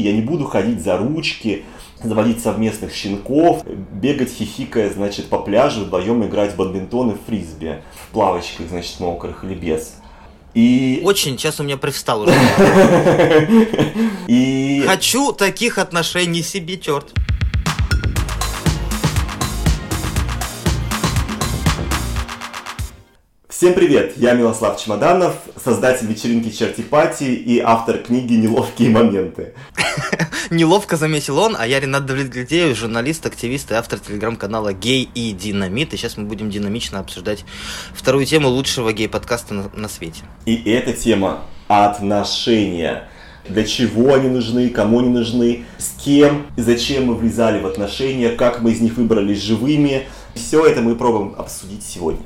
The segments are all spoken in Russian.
Я не буду ходить за ручки, заводить совместных щенков, бегать хихикая, значит, по пляжу, вдвоем играть в бадминтон и фрисби, в плавочках, значит, мокрых или без. И... Очень сейчас у меня привстал уже. И... Хочу таких отношений себе, черт. Всем привет! Я Милослав Чемоданов, создатель вечеринки Черти Пати и автор книги «Неловкие моменты». Неловко заметил он, а я Ренат Давлетглядеев, журналист, активист и автор телеграм-канала «Гей и Динамит». И сейчас мы будем динамично обсуждать вторую тему лучшего гей-подкаста на, на свете. И эта тема отношения. Для чего они нужны, кому они нужны, с кем и зачем мы влезали в отношения, как мы из них выбрались живыми. Все это мы пробуем обсудить сегодня.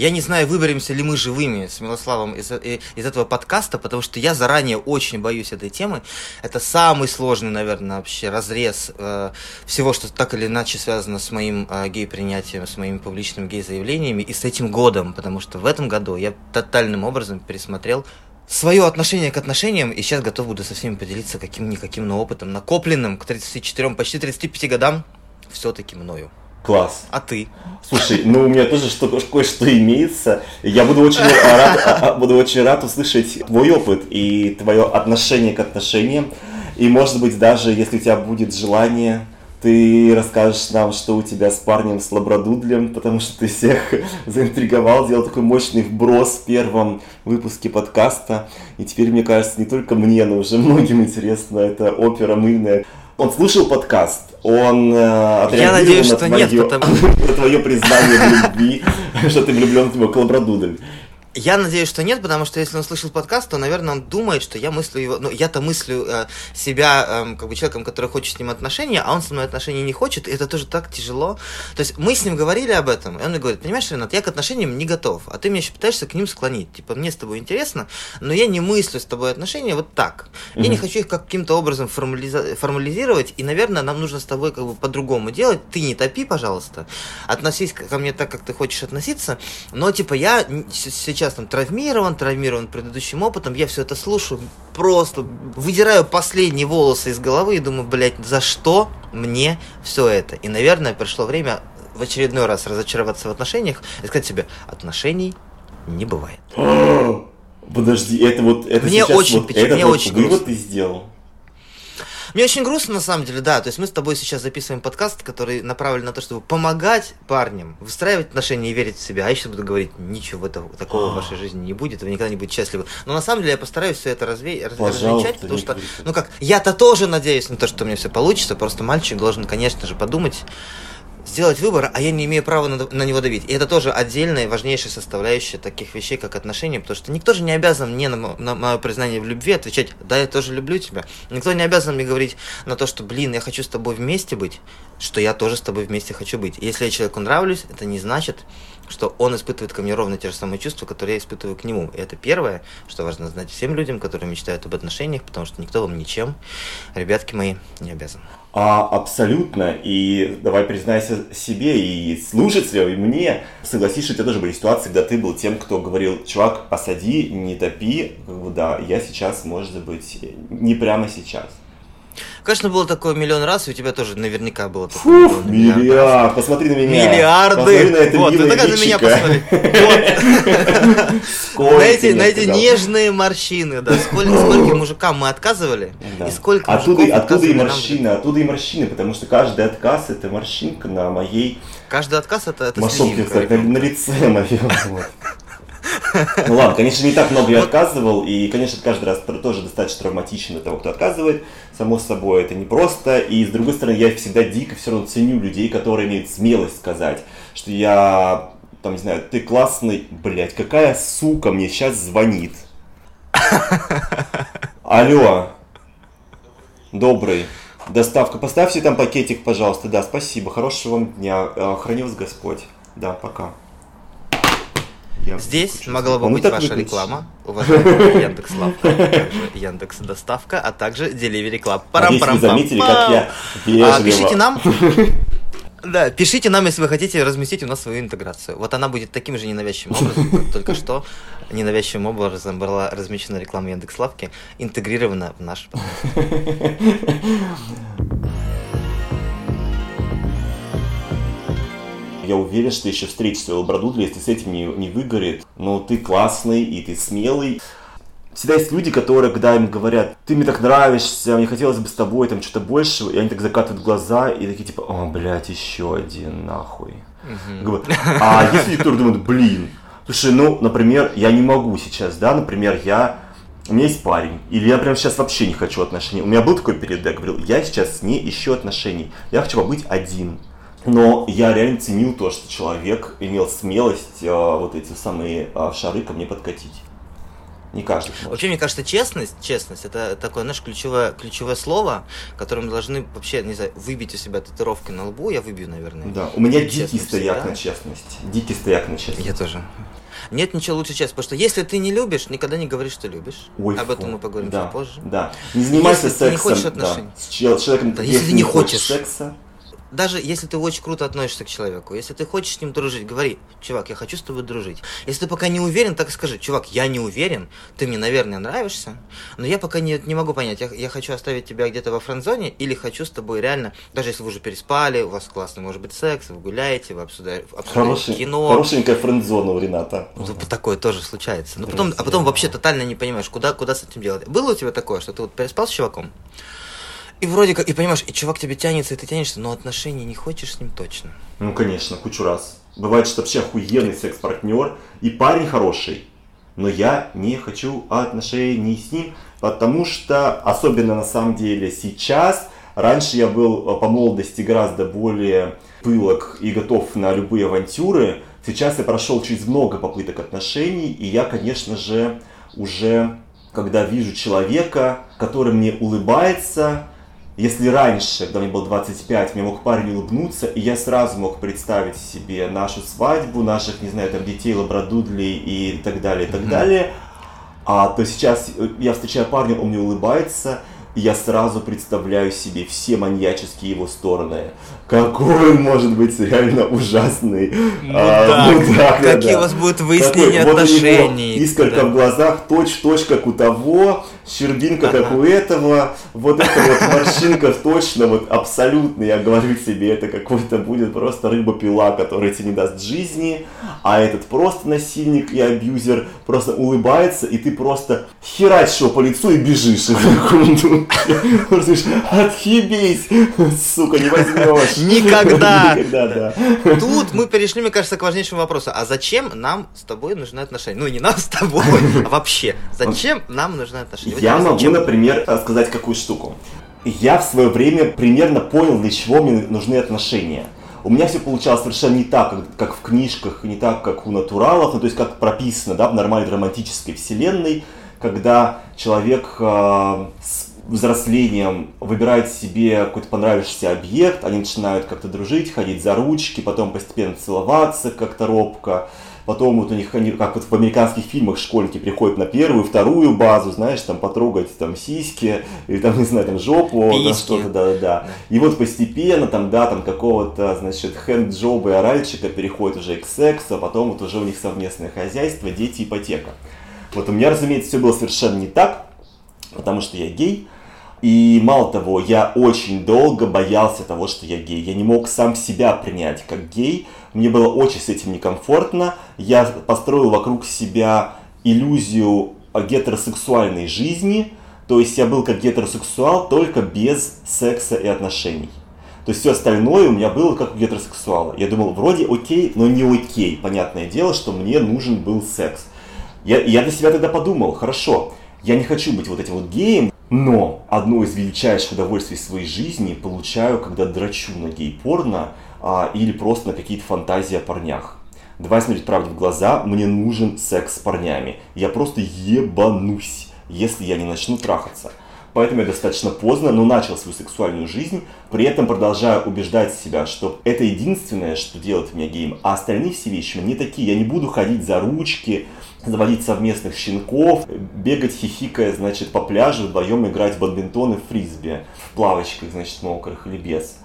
Я не знаю, выберемся ли мы живыми с Милославом из, э, из этого подкаста, потому что я заранее очень боюсь этой темы. Это самый сложный, наверное, вообще разрез э, всего, что так или иначе связано с моим э, гей-принятием, с моими публичными гей-заявлениями и с этим годом, потому что в этом году я тотальным образом пересмотрел свое отношение к отношениям, и сейчас готов буду со всеми поделиться каким-никаким, но опытом, накопленным к 34, почти 35 годам, все-таки мною. Класс. А ты? Слушай, ну у меня тоже что, кое-что имеется. Я буду очень рад, а, а, буду очень рад услышать твой опыт и твое отношение к отношениям. И может быть даже, если у тебя будет желание, ты расскажешь нам, что у тебя с парнем с лабрадудлем, потому что ты всех заинтриговал, сделал такой мощный вброс в первом выпуске подкаста. И теперь, мне кажется, не только мне, но уже многим интересно эта опера мыльная. Он слушал подкаст, он э, отреагировал Я надеюсь, на, что твое, нет, потому... на твое признание в любви, что ты влюблен в него, колобродудель. Я надеюсь, что нет, потому что если он слышал подкаст, то, наверное, он думает, что я мыслю его, ну, я-то мыслю э, себя э, как бы человеком, который хочет с ним отношения, а он со мной отношений не хочет, и это тоже так тяжело. То есть мы с ним говорили об этом, и он мне говорит, понимаешь, Ренат, я к отношениям не готов, а ты меня еще пытаешься к ним склонить. Типа, мне с тобой интересно, но я не мыслю с тобой отношения вот так. Я не хочу их каким-то образом формализа- формализировать, и, наверное, нам нужно с тобой как бы по-другому делать. Ты не топи, пожалуйста, относись ко мне так, как ты хочешь относиться, но, типа, я сейчас сейчас там травмирован, травмирован предыдущим опытом, я все это слушаю, просто выдираю последние волосы из головы и думаю, блядь, за что мне все это? И, наверное, пришло время в очередной раз разочароваться в отношениях и сказать себе, отношений не бывает. Подожди, это вот это мне сейчас очень вот, печаль, это мне вот очень вывод грустно. ты сделал. Мне очень грустно, на самом деле, да. То есть мы с тобой сейчас записываем подкаст, который направлен на то, чтобы помогать парням, выстраивать отношения и верить в себя. А я сейчас буду говорить, ничего этого, такого в вашей жизни не будет, вы никогда не будете счастливы. Но на самом деле я постараюсь все это разве... развенчать, потому что, ну как, я-то тоже надеюсь на то, что у меня все получится, просто мальчик должен, конечно же, подумать, сделать выбор, а я не имею права на, на него давить. И это тоже отдельная важнейшая составляющая таких вещей, как отношения, потому что никто же не обязан мне на, на мое признание в любви отвечать, да, я тоже люблю тебя. Никто не обязан мне говорить на то, что, блин, я хочу с тобой вместе быть, что я тоже с тобой вместе хочу быть. Если я человеку нравлюсь, это не значит, что он испытывает ко мне ровно те же самые чувства, которые я испытываю к нему. И это первое, что важно знать всем людям, которые мечтают об отношениях, потому что никто вам ничем, ребятки мои, не обязан. А, абсолютно. И давай признайся себе и слушателям, и мне. Согласись, что у тебя тоже были ситуации, когда ты был тем, кто говорил, чувак, посади, не топи. Как бы, да, я сейчас, может быть, не прямо сейчас. Конечно, было такое миллион раз, и у тебя тоже наверняка было такое. Фух, миллиард, миллиард, посмотри на меня. Миллиарды. Посмотри на это вот, только на меня посмотри. На эти, на эти нежные морщины, да. Сколько, мужикам мы отказывали, Да. и сколько Оттуда, оттуда и морщины, оттуда и морщины, потому что каждый отказ это морщинка на моей Каждый отказ это, это кстати, на, ребенка. на лице моем. Ну ладно, конечно, не так много я отказывал, и, конечно, каждый раз тоже достаточно травматично для того, кто отказывает. Само собой, это непросто. И, с другой стороны, я всегда дико все равно ценю людей, которые имеют смелость сказать, что я, там, не знаю, ты классный, блядь, какая сука мне сейчас звонит. Алло, добрый. Доставка. Поставьте там пакетик, пожалуйста. Да, спасибо. Хорошего вам дня. Храни вас Господь. Да, пока. Я Здесь могла бы быть ваша выключен. реклама, уважаемый Яндекс Лавка, а также Яндекс Доставка, а также Delivery Club. Надеюсь, вы заметили, как я вежливо... А, Пишите нам. Да, пишите нам, если вы хотите разместить у нас свою интеграцию. Вот она будет таким же ненавязчивым образом, как только что ненавязчивым образом была размещена реклама Яндекс.Лавки, интегрирована в наш Я уверен, что еще встретишь своего Брадудля, если с этим не, не выгорит. Но ты классный и ты смелый. Всегда есть люди, которые, когда им говорят, ты мне так нравишься, мне хотелось бы с тобой там что-то больше, и они так закатывают глаза и такие типа, о, блядь, еще один, нахуй. Угу. А есть люди, которые думают, блин, слушай, ну, например, я не могу сейчас, да, например, я у меня есть парень, или я прям сейчас вообще не хочу отношений. У меня был такой период, я говорил, я сейчас не ищу отношений, я хочу побыть один. Но я реально ценил то, что человек имел смелость э, вот эти самые э, шары ко мне подкатить. Не каждый. Может. Вообще, мне кажется, честность, честность, это такое, знаешь, ключевое, ключевое слово, которым должны вообще, не знаю, выбить у себя татуировки на лбу, я выбью, наверное. Да, у меня дикий стояк всегда. на честность. Дикий стояк на честность. Я тоже. Нет ничего лучше честности, потому что если ты не любишь, никогда не говори, что любишь. Ой, Об этом мы поговорим да, чуть позже. Да. Не занимайся если сексом. Ты не хочешь отношений. Да. С человеком, да, если, если ты не хочешь секса, даже если ты очень круто относишься к человеку, если ты хочешь с ним дружить, говори, чувак, я хочу с тобой дружить. Если ты пока не уверен, так и скажи, чувак, я не уверен, ты мне, наверное, нравишься, но я пока не, не могу понять, я, я хочу оставить тебя где-то во френдзоне или хочу с тобой реально, даже если вы уже переспали, у вас классный может быть секс, вы гуляете, вы обсуждаете, обсуждаете кино. Хорошенькая френдзона у Рената. Ну, такое тоже случается. Но потом, а потом вообще тотально не понимаешь, куда, куда с этим делать. Было у тебя такое, что ты вот переспал с чуваком, и вроде как, и понимаешь, и чувак тебе тянется, и ты тянешься, но отношений не хочешь с ним точно. Ну, конечно, кучу раз. Бывает, что вообще охуенный секс-партнер и парень хороший, но я не хочу отношений с ним, потому что, особенно на самом деле сейчас, раньше я был э, по молодости гораздо более пылок и готов на любые авантюры, сейчас я прошел через много попыток отношений, и я, конечно же, уже, когда вижу человека, который мне улыбается, если раньше, когда мне было 25, мне мог парень улыбнуться, и я сразу мог представить себе нашу свадьбу, наших, не знаю, там, детей, лабрадудлей и так далее, и так mm-hmm. далее, а то сейчас я встречаю парня, он мне улыбается, я сразу представляю себе все маньяческие его стороны. Какой он может быть реально ужасный. Мудак. А, мудак Какие да. у вас будут выяснения Такой, отношений. Вот искорка да. в глазах, точь-точь, как у того, щербинка, как у этого, вот эта вот морщинка точно, вот абсолютно, я говорю себе, это какой-то будет просто рыба-пила, которая тебе не даст жизни, а этот просто насильник и абьюзер просто улыбается, и ты просто херачишь его по лицу и бежишь в секунду. Отъебись, сука, не возьмешь. Никогда. Никогда, да. Тут мы перешли, мне кажется, к важнейшему вопросу. А зачем нам с тобой нужны отношения? Ну, не нам с тобой, а вообще. Зачем нам нужны отношения? Я могу, например, сказать какую штуку. Я в свое время примерно понял, для чего мне нужны отношения. У меня все получалось совершенно не так, как, как в книжках, не так, как у натуралов, ну, то есть как прописано да, в нормальной романтической вселенной, когда человек э, с взрослением выбирают себе какой-то понравившийся объект, они начинают как-то дружить, ходить за ручки, потом постепенно целоваться как-то робко. Потом вот у них, они, как вот в американских фильмах, школьники приходят на первую, вторую базу, знаешь, там потрогать там сиськи, или там, не знаю, там жопу, там что-то, да-да-да. И вот постепенно там, да, там какого-то, значит, хенд-джоба и оральчика переходит уже к сексу, а потом вот уже у них совместное хозяйство, дети, ипотека. Вот у меня, разумеется, все было совершенно не так, потому что я гей, и мало того, я очень долго боялся того, что я гей. Я не мог сам себя принять как гей. Мне было очень с этим некомфортно. Я построил вокруг себя иллюзию гетеросексуальной жизни. То есть я был как гетеросексуал, только без секса и отношений. То есть все остальное у меня было как у гетеросексуала. Я думал, вроде окей, но не окей. Понятное дело, что мне нужен был секс. Я, я для себя тогда подумал, хорошо, я не хочу быть вот этим вот геем, но одно из величайших удовольствий своей жизни получаю, когда драчу на гей-порно а, или просто на какие-то фантазии о парнях. Давай смотреть правде в глаза, мне нужен секс с парнями. Я просто ебанусь, если я не начну трахаться. Поэтому я достаточно поздно, но начал свою сексуальную жизнь, при этом продолжаю убеждать себя, что это единственное, что делает меня геем, а остальные все вещи мне такие. Я не буду ходить за ручки, заводить совместных щенков, бегать хихикая, значит, по пляжу, вдвоем играть в бадминтон и фрисби, в плавочках, значит, мокрых или без.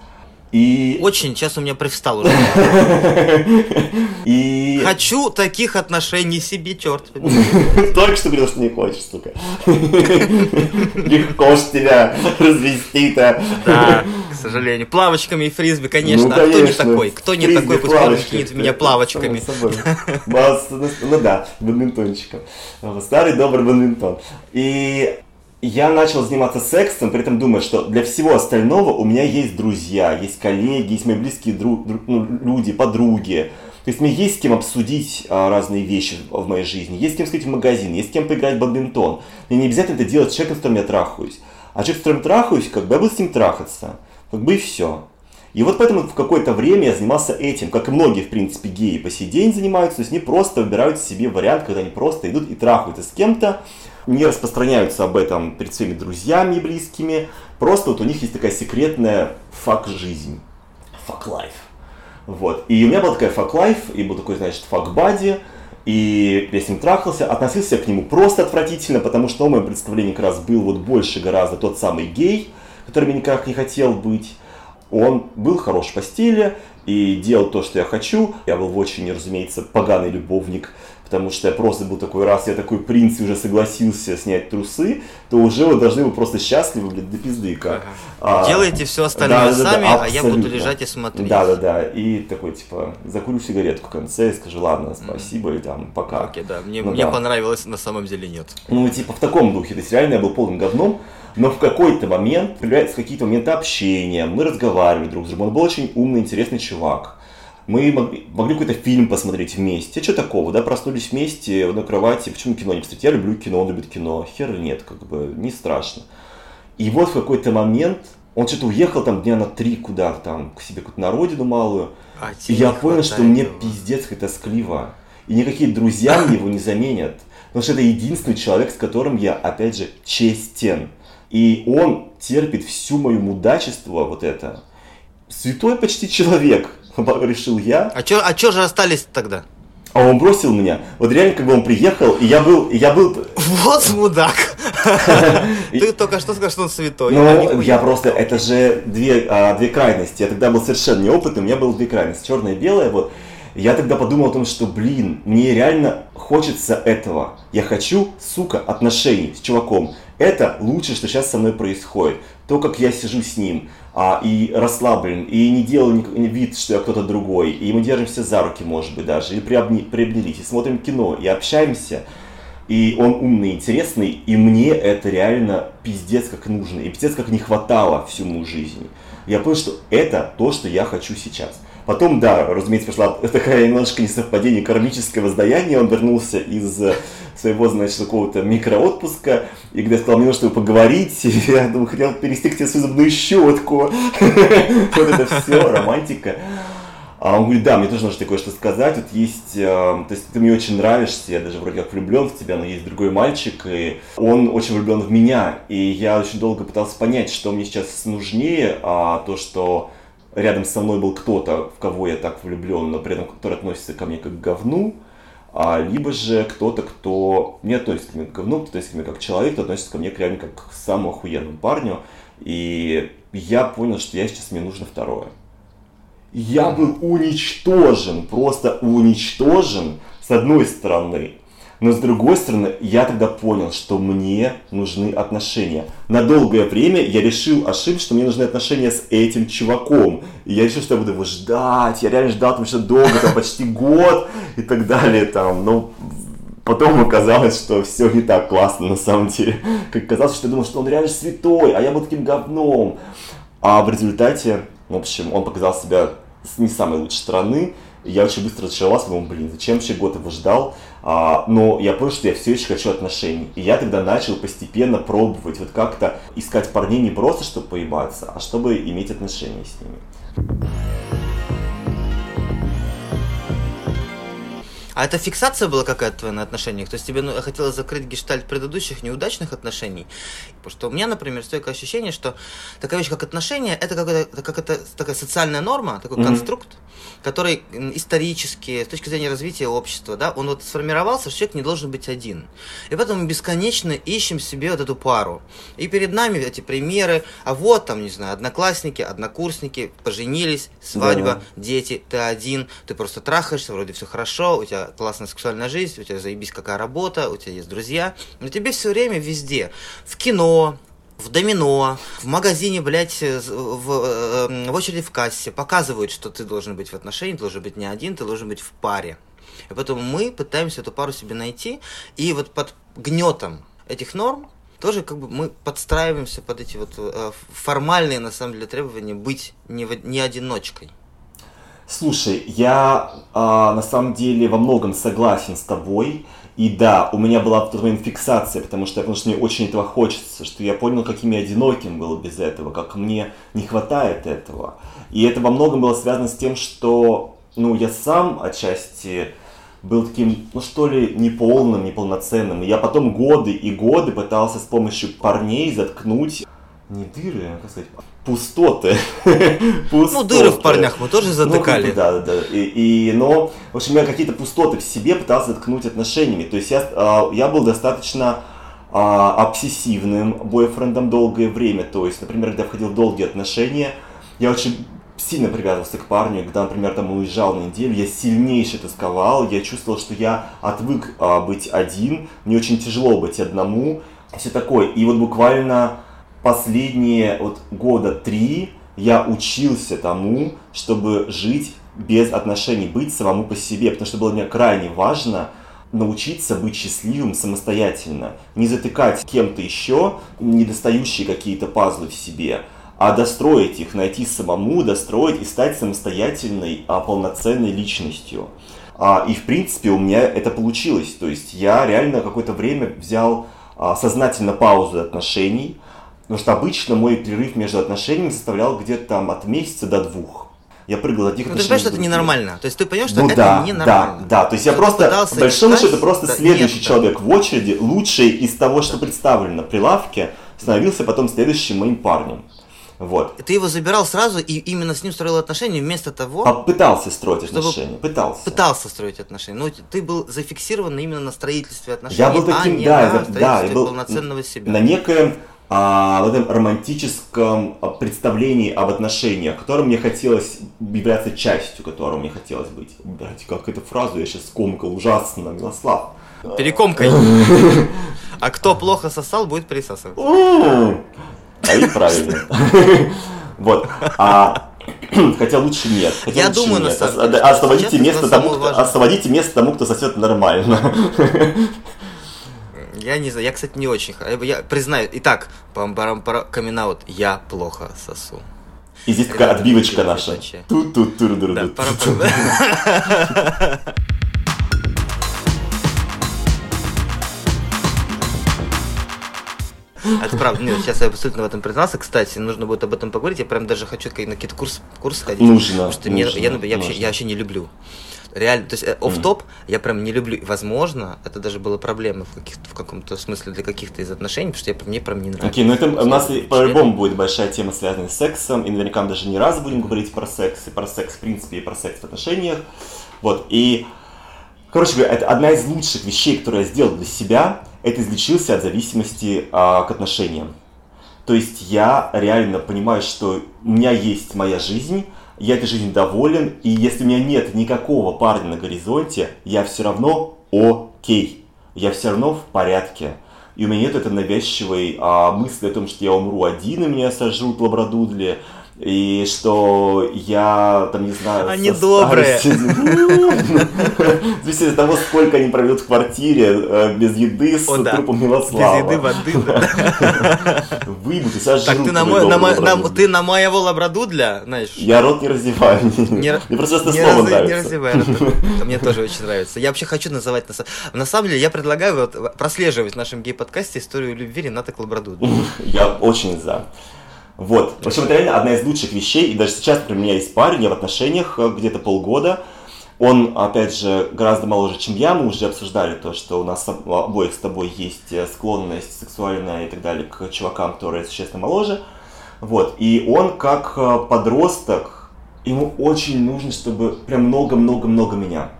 И... Очень, сейчас у меня привстал уже. И... Хочу таких отношений себе, черт. Только что говорил, что не хочешь, сука. Легко ж тебя развести-то. Да, к сожалению. Плавочками и фрисби, конечно. Ну, А кто не такой? Кто не такой, пусть кинет в меня плавочками. Бас- Ну да, бадминтончиком. Старый добрый бадминтон. И я начал заниматься сексом, при этом думая, что для всего остального у меня есть друзья, есть коллеги, есть мои близкие дру- дру- ну, люди, подруги. То есть мне есть с кем обсудить а, разные вещи в моей жизни, есть с кем сходить в магазин, есть с кем поиграть в бадминтон. Мне не обязательно это делать с человеком, с которым я трахаюсь. А человек, с которым трахаюсь, как бы я буду с ним трахаться. Как бы и все. И вот поэтому в какое-то время я занимался этим, как и многие, в принципе, геи по сей день занимаются, то есть они просто выбирают себе вариант, когда они просто идут и трахаются с кем-то, не распространяются об этом перед своими друзьями и близкими, просто вот у них есть такая секретная fuck-жизнь, fuck life. Вот. И у меня была такая fuck life, и был такой, значит, fuck buddy, и я с ним трахался, относился к нему просто отвратительно, потому что в моем представлении как раз был вот больше гораздо тот самый гей, которым я никак не хотел быть. Он был хорош в постели и делал то, что я хочу. Я был очень, разумеется, поганый любовник, потому что я просто был такой, раз я такой принц и уже согласился снять трусы, то уже вы должны быть просто счастливы, блядь, до пизды как. А, Делайте все остальное да-да-да, сами, а я буду лежать и смотреть. Да, да, да. И такой, типа, закурю сигаретку в конце и скажу, ладно, спасибо, и там, пока. Окей, да, мне, Ну мне да. понравилось, на самом деле нет. Ну, типа, в таком духе. То есть, реально я был полным говном, но в какой-то момент появляются какие-то моменты общения, мы разговаривали друг с другом. Он был очень умный, интересный чувак. Мы могли, могли какой-то фильм посмотреть вместе. А что такого, да? Проснулись вместе в одной кровати. Почему кино не посмотреть? Я люблю кино, он любит кино. Хер нет, как бы, не страшно. И вот в какой-то момент он что-то уехал там дня на три куда-то там, к себе куда-то на родину малую. А И я понял, что мне его. пиздец как тоскливо. И никакие друзья мне его не заменят. Потому что это единственный человек, с которым я, опять же, честен. И он терпит всю мою мудачество, вот это. Святой почти человек, решил я. А чё, а чё же остались тогда? А он бросил меня. Вот реально, как бы он приехал, и я был, и я был... Вот мудак! Ты только что сказал, что он святой. Ну, я просто, это же две, а, две крайности. Я тогда был совершенно неопытный, у меня было две крайности, черное и белое, вот. Я тогда подумал о том, что, блин, мне реально хочется этого. Я хочу, сука, отношений с чуваком. Это лучшее, что сейчас со мной происходит. То, как я сижу с ним а, и расслаблен, и не делаю вид, что я кто-то другой, и мы держимся за руки, может быть, даже, и приобни- приобнялись, и смотрим кино, и общаемся. И он умный, интересный, и мне это реально пиздец как нужно, и пиздец как не хватало всю мою жизнь. Я понял, что это то, что я хочу сейчас. Потом, да, разумеется, пошла такая немножко несовпадение, кармическое воздаяние. Он вернулся из своего, значит, какого-то микроотпуска. И когда я сказал, мне нужно поговорить, я думаю, хотел перевести к тебе свою зубную щетку. Вот это все, романтика. А он говорит, да, мне тоже нужно тебе кое-что сказать. Вот есть, э, то есть ты мне очень нравишься, я даже вроде как влюблен в тебя, но есть другой мальчик, и он очень влюблен в меня. И я очень долго пытался понять, что мне сейчас нужнее, а то, что рядом со мной был кто-то, в кого я так влюблен, но при этом который относится ко мне как к говну, а, либо же кто-то, кто не относится ко мне к говну, относится ко мне как к человеку, кто относится ко мне к реально как к самому охуенному парню. И я понял, что я сейчас мне нужно второе. Я был уничтожен, просто уничтожен с одной стороны. Но с другой стороны, я тогда понял, что мне нужны отношения. На долгое время я решил ошибся, что мне нужны отношения с этим чуваком. И я решил, что я буду его ждать. Я реально ждал, потому что долго, там почти год и так далее. Там. Но потом оказалось, что все не так классно на самом деле. Как оказалось, что я думал, что он реально святой, а я был таким говном. А в результате, в общем, он показал себя с не самой лучшей стороны. Я очень быстро разочаровался, думал, блин, зачем вообще год его ждал? А, но я понял, что я все еще хочу отношений. И я тогда начал постепенно пробовать, вот как-то искать парней не просто, чтобы поебаться, а чтобы иметь отношения с ними. А это фиксация была какая-то твоя на отношениях? То есть тебе ну, хотелось закрыть гештальт предыдущих неудачных отношений? Потому что у меня, например, стойкое ощущение, что такая вещь, как отношения, это какая-то как это, такая социальная норма, такой mm-hmm. конструкт, который исторически, с точки зрения развития общества, да, он вот сформировался, что человек не должен быть один. И поэтому мы бесконечно ищем себе вот эту пару. И перед нами эти примеры, а вот там, не знаю, одноклассники, однокурсники, поженились, свадьба, да. дети, ты один, ты просто трахаешься, вроде все хорошо, у тебя классная сексуальная жизнь, у тебя заебись какая работа, у тебя есть друзья, но тебе все время везде, в кино, в домино, в магазине, блядь, в, в, в очереди в кассе показывают, что ты должен быть в отношении, ты должен быть не один, ты должен быть в паре. И поэтому мы пытаемся эту пару себе найти, и вот под гнетом этих норм тоже как бы мы подстраиваемся под эти вот э, формальные, на самом деле, требования быть не, не одиночкой. Слушай, я э, на самом деле во многом согласен с тобой. И да, у меня была момент фиксация, потому что, потому что мне очень этого хочется, что я понял, каким я одиноким был без этого, как мне не хватает этого. И это во многом было связано с тем, что ну, я сам отчасти был таким, ну что ли, неполным, неполноценным. И я потом годы и годы пытался с помощью парней заткнуть не дыры, а как сказать, пустоты. пустоты. Ну, дыры в парнях мы тоже затыкали. Ну, да, да, да. И, и, но, в общем, я какие-то пустоты в себе пытался заткнуть отношениями. То есть я, а, я был достаточно а, обсессивным бойфрендом долгое время. То есть, например, когда я входил в долгие отношения, я очень сильно привязывался к парню, когда, например, там уезжал на неделю, я сильнейше тосковал, я чувствовал, что я отвык а, быть один, мне очень тяжело быть одному, все такое. И вот буквально последние вот года три я учился тому, чтобы жить без отношений, быть самому по себе, потому что было мне крайне важно научиться быть счастливым самостоятельно, не затыкать кем-то еще недостающие какие-то пазлы в себе, а достроить их, найти самому, достроить и стать самостоятельной, а, полноценной личностью. А, и в принципе у меня это получилось. То есть я реально какое-то время взял а, сознательно паузу отношений, потому что обычно мой перерыв между отношениями составлял где-то там от месяца до двух. Я прыгал от одних ну, ты понимаешь, что это ненормально. То есть ты понимаешь, что ну, это да, ненормально. Да, да. То есть я просто, по большому счету, просто да, следующий нет, человек да. в очереди, лучший из того, что представлено на прилавке, становился потом следующим моим парнем. Вот. Ты его забирал сразу и именно с ним строил отношения вместо того... А пытался строить отношения, пытался. Пытался строить отношения. Но ты был зафиксирован именно на строительстве отношений, я был таким, а не да, на строительстве да, я был полноценного себя. На некоем а, в этом романтическом представлении об отношениях, которым мне хотелось являться частью, которым мне хотелось быть. Блять, как эту фразу я сейчас скомкал ужасно, Милослав. Перекомкой. А кто плохо сосал, будет присасывать. А и правильно. Вот. А Хотя лучше нет. Хотя я лучше думаю, нет. на самом деле. Освободите место, тому, кто, освободите место тому, кто сосет нормально. Я не знаю, я, кстати, не очень. Я признаю. Итак, пам камин я плохо сосу. И здесь такая отбивочка наша. тут тут тур тур Это правда. Нет, сейчас я абсолютно в этом признался. Кстати, нужно будет об этом поговорить. Я прям даже хочу на какие-то курсы, курсы ходить. Нужно. Потому что нужно, мне, я, я, я, вообще, я вообще не люблю. Реально, то есть оф-топ mm. я прям не люблю. Возможно, это даже было проблема в, каких в каком-то смысле для каких-то из отношений, потому что я, мне прям не нравится. Окей, okay, ну это у нас по-любому будет большая тема, связанная с сексом, и наверняка мы даже не раз будем говорить про секс, и про секс в принципе, и про секс в отношениях. Вот, и, короче говоря, это одна из лучших вещей, которую я сделал для себя, это излечился от зависимости а, к отношениям. То есть я реально понимаю, что у меня есть моя жизнь, я этой жизнью доволен, и если у меня нет никакого парня на горизонте, я все равно окей, я все равно в порядке. И у меня нет этой навязчивой а, мысли о том, что я умру один, и меня сожрут лабрадудли, и что я, там, не знаю... Они добрые. Зависит от того, сколько они проведут в квартире э, без еды с трупом Милослава. Без еды, воды. Выйдут и сожрут. Так ты на, моего лабрадудля, знаешь? Я рот не раздеваю. Мне просто это слово нравится. Не раздевай Мне тоже очень нравится. Я вообще хочу называть... На самом деле, я предлагаю прослеживать в нашем гей-подкасте историю любви Рената к лабрадудлю. Я очень за. Вот. В общем, это реально одна из лучших вещей. И даже сейчас, например, у меня есть парень, я в отношениях э, где-то полгода. Он, опять же, гораздо моложе, чем я. Мы уже обсуждали то, что у нас обоих с тобой есть э, склонность сексуальная и так далее к чувакам, которые существенно моложе. Вот. И он, как э, подросток, ему очень нужно, чтобы прям много-много-много меня.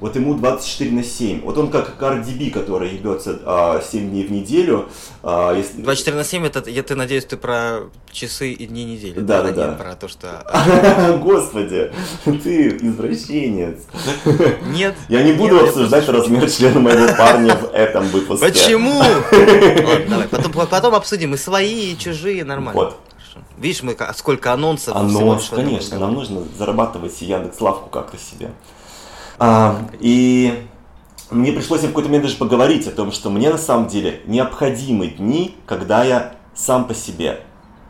Вот ему 24 на 7. Вот он как Cardi B, который ебется а, 7 дней в неделю. А, если... 24 на 7, это, я ты надеюсь, ты про часы и дни недели. Да, да, да. Про то, что... Господи, ты извращенец. Нет. Я не буду обсуждать размер члена моего парня в этом выпуске. Почему? Давай, потом, потом обсудим и свои, и чужие, нормально. Вот. Видишь, мы сколько анонсов. Анонс, конечно, нам нужно зарабатывать Яндекс Лавку как-то себе. А, и мне пришлось в какой-то момент даже поговорить о том, что мне на самом деле необходимы дни, когда я сам по себе.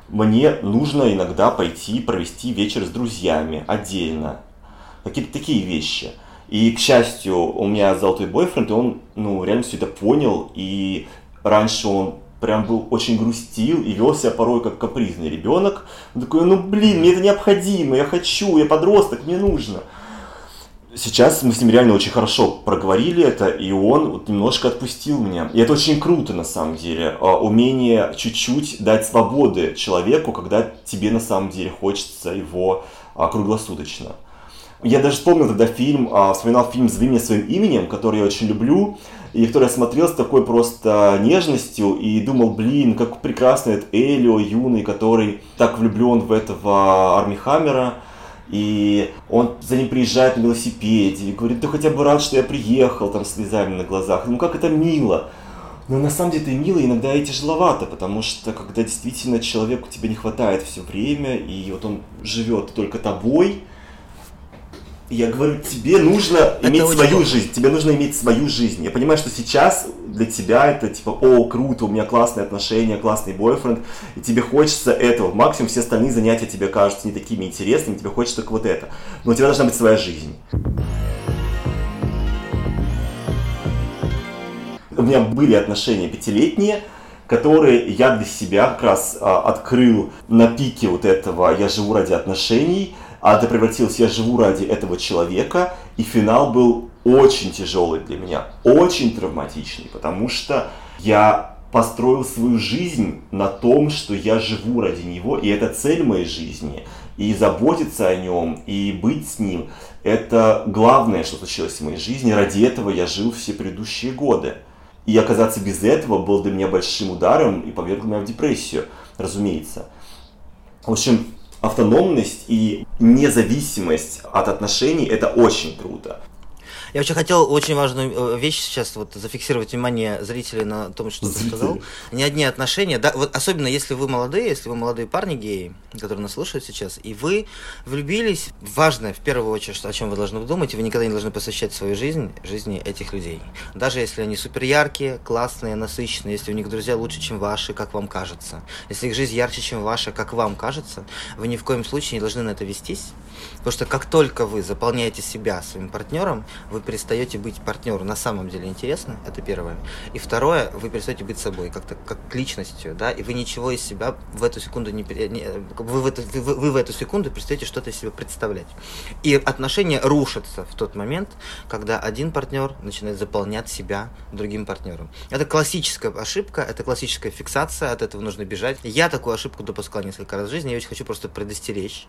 Мне нужно иногда пойти провести вечер с друзьями отдельно. Какие-то такие вещи. И, к счастью, у меня золотой бойфренд, и он, ну, реально все это понял, и раньше он прям был очень грустил и вел себя порой как капризный ребенок. Он такой, ну блин, мне это необходимо, я хочу, я подросток, мне нужно сейчас мы с ним реально очень хорошо проговорили это, и он вот немножко отпустил меня. И это очень круто на самом деле. А, умение чуть-чуть дать свободы человеку, когда тебе на самом деле хочется его а, круглосуточно. Я даже вспомнил тогда фильм, а, вспоминал фильм «Зови меня своим именем», который я очень люблю, и который я смотрел с такой просто нежностью и думал, блин, как прекрасно этот Элио юный, который так влюблен в этого Арми Хаммера, и он за ним приезжает на велосипеде и говорит, ты хотя бы рад, что я приехал, там, слезами на глазах. Ну как это мило. Но на самом деле это и мило, иногда и тяжеловато, потому что когда действительно человеку тебе не хватает все время, и вот он живет только тобой, я говорю, тебе нужно это иметь свою очень... жизнь, тебе нужно иметь свою жизнь. Я понимаю, что сейчас для тебя это типа, о, круто, у меня классные отношения, классный бойфренд, и тебе хочется этого. Максимум все остальные занятия тебе кажутся не такими интересными, тебе хочется только вот это. Но у тебя должна быть своя жизнь. У меня были отношения пятилетние, которые я для себя как раз а, открыл на пике вот этого «я живу ради отношений», а это превратилось, я живу ради этого человека, и финал был очень тяжелый для меня, очень травматичный, потому что я построил свою жизнь на том, что я живу ради него, и это цель моей жизни. И заботиться о нем, и быть с ним, это главное, что случилось в моей жизни. Ради этого я жил все предыдущие годы. И оказаться без этого был для меня большим ударом и поверг меня в депрессию, разумеется. В общем, автономность и независимость от отношений – это очень круто. Я очень хотел очень важную э, вещь сейчас вот зафиксировать внимание зрителей на том, что Зрители. ты сказал. Не одни отношения, да, вот особенно если вы молодые, если вы молодые парни геи, которые нас слушают сейчас, и вы влюбились, важное в первую очередь, о чем вы должны думать, и вы никогда не должны посвящать свою жизнь жизни этих людей. Даже если они супер яркие, классные, насыщенные, если у них друзья лучше, чем ваши, как вам кажется, если их жизнь ярче, чем ваша, как вам кажется, вы ни в коем случае не должны на это вестись, потому что как только вы заполняете себя своим партнером, вы перестаете быть партнером на самом деле интересно, это первое. И второе, вы перестаете быть собой, как-то как личностью, да, и вы ничего из себя в эту секунду не, не вы, в эту, вы, вы в эту секунду перестаете что-то из себя представлять. И отношения рушатся в тот момент, когда один партнер начинает заполнять себя другим партнером. Это классическая ошибка, это классическая фиксация, от этого нужно бежать. Я такую ошибку допускал несколько раз в жизни, я очень хочу просто предостеречь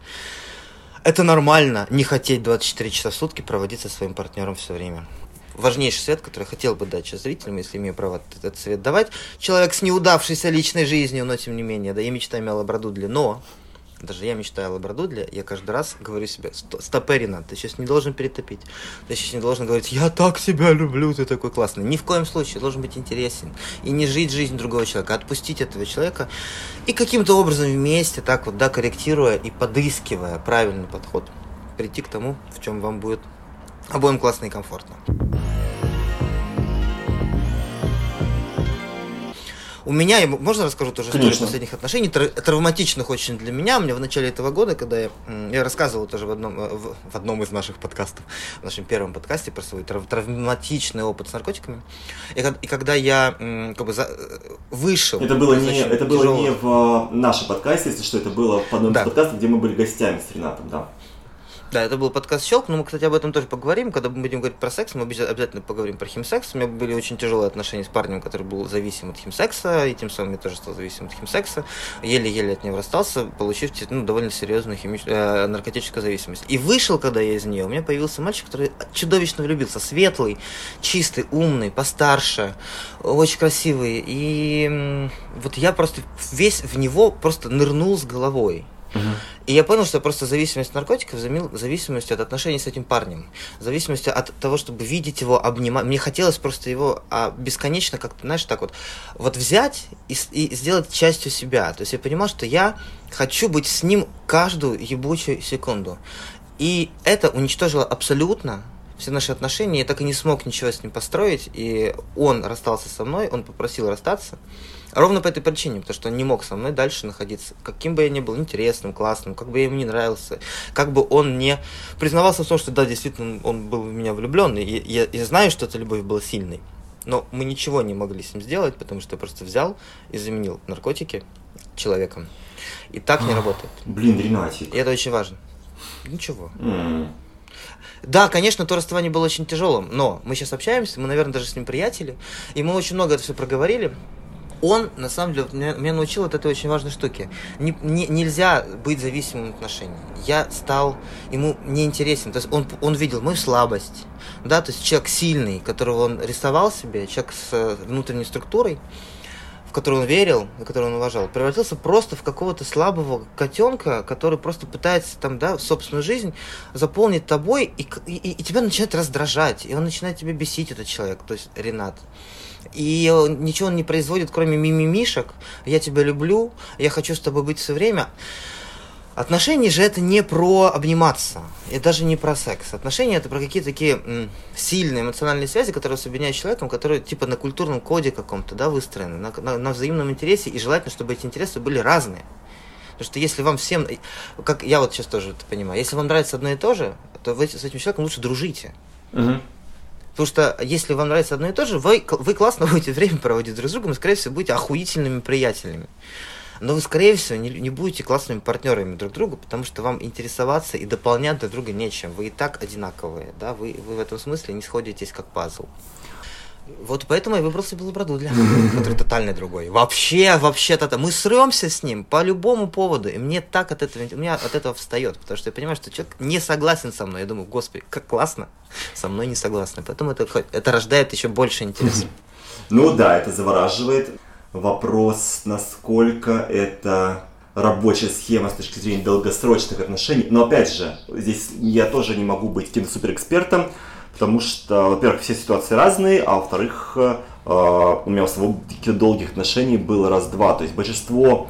это нормально, не хотеть 24 часа в сутки проводить со своим партнером все время. Важнейший совет, который я хотел бы дать сейчас зрителям, если имею право этот совет давать. Человек с неудавшейся личной жизнью, но тем не менее, да, я мечтаю о лабрадудле, но даже я мечтаю о лабрадудле, я каждый раз говорю себе, стоперина, ты сейчас не должен перетопить. Ты сейчас не должен говорить, я так себя люблю, ты такой классный. Ни в коем случае должен быть интересен. И не жить жизнь другого человека, а отпустить этого человека и каким-то образом вместе, так вот, да, корректируя и подыскивая правильный подход, прийти к тому, в чем вам будет обоим классно и комфортно. У меня, можно расскажу тоже Конечно. историю последних отношений, травматичных очень для меня. У меня в начале этого года, когда я, я рассказывал тоже в одном, э, в, в одном из наших подкастов, в нашем первом подкасте про свой трав, травматичный опыт с наркотиками. И, и когда я как бы за, вышел... Это было, не, это было не в нашем подкасте, если что, это было в одном да. из подкастов, где мы были гостями с Ренатом, да. Да, это был подкаст «Щелк», но мы, кстати, об этом тоже поговорим. Когда мы будем говорить про секс, мы обязательно поговорим про химсекс. У меня были очень тяжелые отношения с парнем, который был зависим от химсекса, и тем самым я тоже стал зависим от химсекса. Еле-еле от него расстался, получив ну, довольно серьезную хими... э, наркотическую зависимость. И вышел, когда я из нее, у меня появился мальчик, который чудовищно влюбился. Светлый, чистый, умный, постарше, очень красивый. И вот я просто весь в него просто нырнул с головой. И я понял, что просто зависимость от наркотиков зависимость от отношений с этим парнем, зависимость от того, чтобы видеть его, обнимать. Мне хотелось просто его а, бесконечно как-то, знаешь, так вот, вот взять и, и сделать частью себя. То есть я понимал, что я хочу быть с ним каждую ебучую секунду. И это уничтожило абсолютно все наши отношения. Я так и не смог ничего с ним построить. И он расстался со мной, он попросил расстаться. Ровно по этой причине, потому что он не мог со мной дальше находиться. Каким бы я ни был интересным, классным, как бы я ему не нравился, как бы он не признавался в том, что да, действительно, он был в меня влюблен, и я, я знаю, что эта любовь была сильной. Но мы ничего не могли с ним сделать, потому что я просто взял и заменил наркотики человеком. И так не работает. Блин, Ренатик. И это очень важно. Ничего. Mm. Да, конечно, то расставание было очень тяжелым, но мы сейчас общаемся, мы, наверное, даже с ним приятели, и мы очень много это все проговорили он, на самом деле, меня, меня научил вот этой очень важной штуке. Не, не, нельзя быть зависимым от отношений. Я стал ему неинтересен. То есть он, он видел мою слабость. Да, то есть человек сильный, которого он рисовал себе, человек с э, внутренней структурой, в которую он верил, на которую он уважал, превратился просто в какого-то слабого котенка, который просто пытается там, да, собственную жизнь заполнить тобой, и, и, и тебя начинает раздражать, и он начинает тебя бесить, этот человек, то есть Ренат. И ничего он не производит, кроме мимимишек. Я тебя люблю, я хочу с тобой быть все время. Отношения же это не про обниматься, и даже не про секс. Отношения это про какие-то такие сильные эмоциональные связи, которые соединяют человеком, которые типа на культурном коде каком-то, да, выстроены, на, на, на взаимном интересе, и желательно, чтобы эти интересы были разные. Потому что если вам всем, как я вот сейчас тоже это понимаю, если вам нравится одно и то же, то вы с этим человеком лучше дружите. Угу. Потому что если вам нравится одно и то же, вы, вы классно будете время проводить друг с другом и, скорее всего, будете охуительными приятелями. Но вы, скорее всего, не, не будете классными партнерами друг другу, потому что вам интересоваться и дополнять друг друга нечем. Вы и так одинаковые, да, вы, вы в этом смысле не сходитесь как пазл. Вот поэтому я выбрал себе Лабрадудля, который тотально другой. Вообще, вообще-то, мы сремся с ним по любому поводу, и мне так от этого, у меня от этого встает, потому что я понимаю, что человек не согласен со мной. Я думаю, господи, как классно, со мной не согласны. Поэтому это, это рождает еще больше интереса. Ну да, это завораживает. Вопрос, насколько это рабочая схема с точки зрения долгосрочных отношений. Но опять же, здесь я тоже не могу быть каким-то суперэкспертом, потому что, во-первых, все ситуации разные, а во-вторых, э, у меня у самого долгих отношений было раз-два. То есть большинство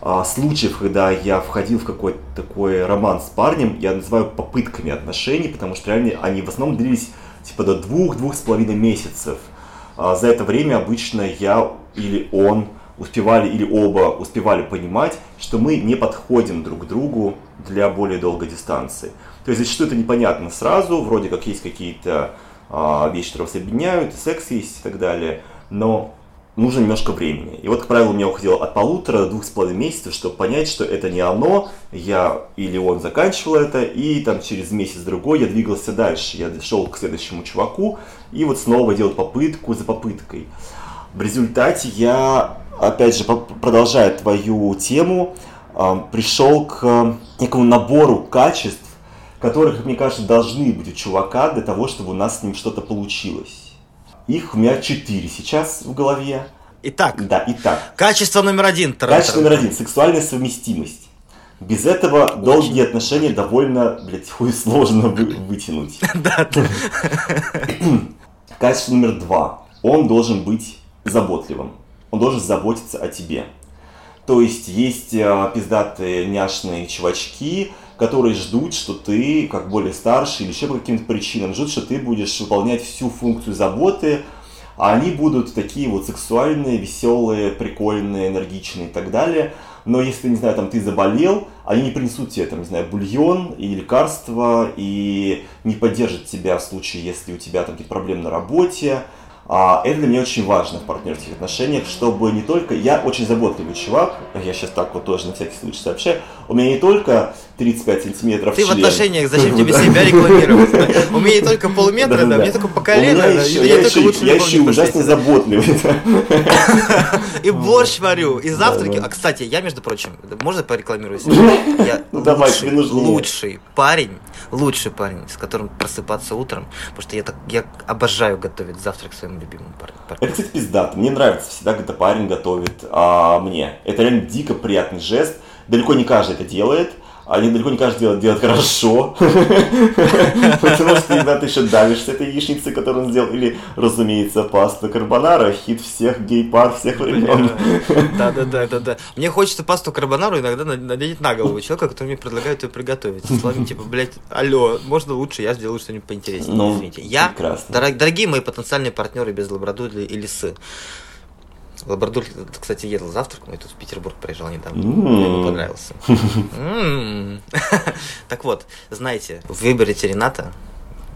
э, случаев, когда я входил в какой-то такой роман с парнем, я называю попытками отношений, потому что реально они в основном длились типа до двух-двух с половиной месяцев. А за это время обычно я или он успевали или оба успевали понимать, что мы не подходим друг к другу для более долгой дистанции. То есть зачастую это непонятно сразу, вроде как есть какие-то а, вещи, которые вас объединяют, секс есть и так далее, но нужно немножко времени. И вот, как правило, у меня уходило от полутора до двух с половиной месяцев, чтобы понять, что это не оно, я или он заканчивал это, и там через месяц-другой я двигался дальше. Я шел к следующему чуваку, и вот снова делал попытку за попыткой. В результате я, опять же, продолжая твою тему, а, пришел к некому набору качеств, которые, как мне кажется, должны быть у чувака для того, чтобы у нас с ним что-то получилось. Их у меня четыре сейчас в голове. Итак. Да, итак. Качество номер один. Качество номер один. Сексуальная совместимость. Без этого Очень. долгие отношения довольно, блядь, хуй сложно вы, вытянуть. Да. Качество номер два. Он должен быть заботливым. Он должен заботиться о тебе. То есть есть э, пиздатые няшные чувачки, которые ждут, что ты, как более старший или еще по каким-то причинам, ждут, что ты будешь выполнять всю функцию заботы, а они будут такие вот сексуальные, веселые, прикольные, энергичные и так далее. Но если, не знаю, там ты заболел, они не принесут тебе, там, не знаю, бульон или лекарства и не поддержат тебя в случае, если у тебя там какие-то проблемы на работе. А это для меня очень важно в партнерских отношениях, чтобы не только... Я очень заботливый чувак, я сейчас так вот тоже на всякий случай сообщаю, у меня не только 35 сантиметров Ты в член. отношениях, зачем тебе себя рекламировать? У меня не только полметра, да, мне только по колено, я еще- ужасно заботливый. И борщ варю, и завтраки. А, кстати, я, между прочим, можно порекламирую себя? Я Ну, лучший парень, лучший парень, с которым просыпаться утром, потому что я так, я обожаю готовить завтрак своему любимому парню. Это, кстати, пиздато. Мне нравится всегда, когда парень готовит а, мне. Это реально дико приятный жест. Далеко не каждый это делает. Не- далеко не каждый делает, делает хорошо. Потому что иногда ты еще давишься этой яичницей, которую он сделал. Или, разумеется, паста карбонара. Хит всех гей-пар всех времен. Да, да, да, да, да. Мне хочется пасту карбонару иногда на- надеть на голову человека, который мне предлагает ее приготовить. Словами типа, блядь, алло, можно лучше, я сделаю что-нибудь поинтереснее, Ну, извините. Я, дорогие мои потенциальные партнеры без лабрадудли и лисы. Лабрадуль, кстати, едал завтрак, мой тут в Петербург приезжал недавно, мне ему понравился. Так вот, знаете, в выборе Рената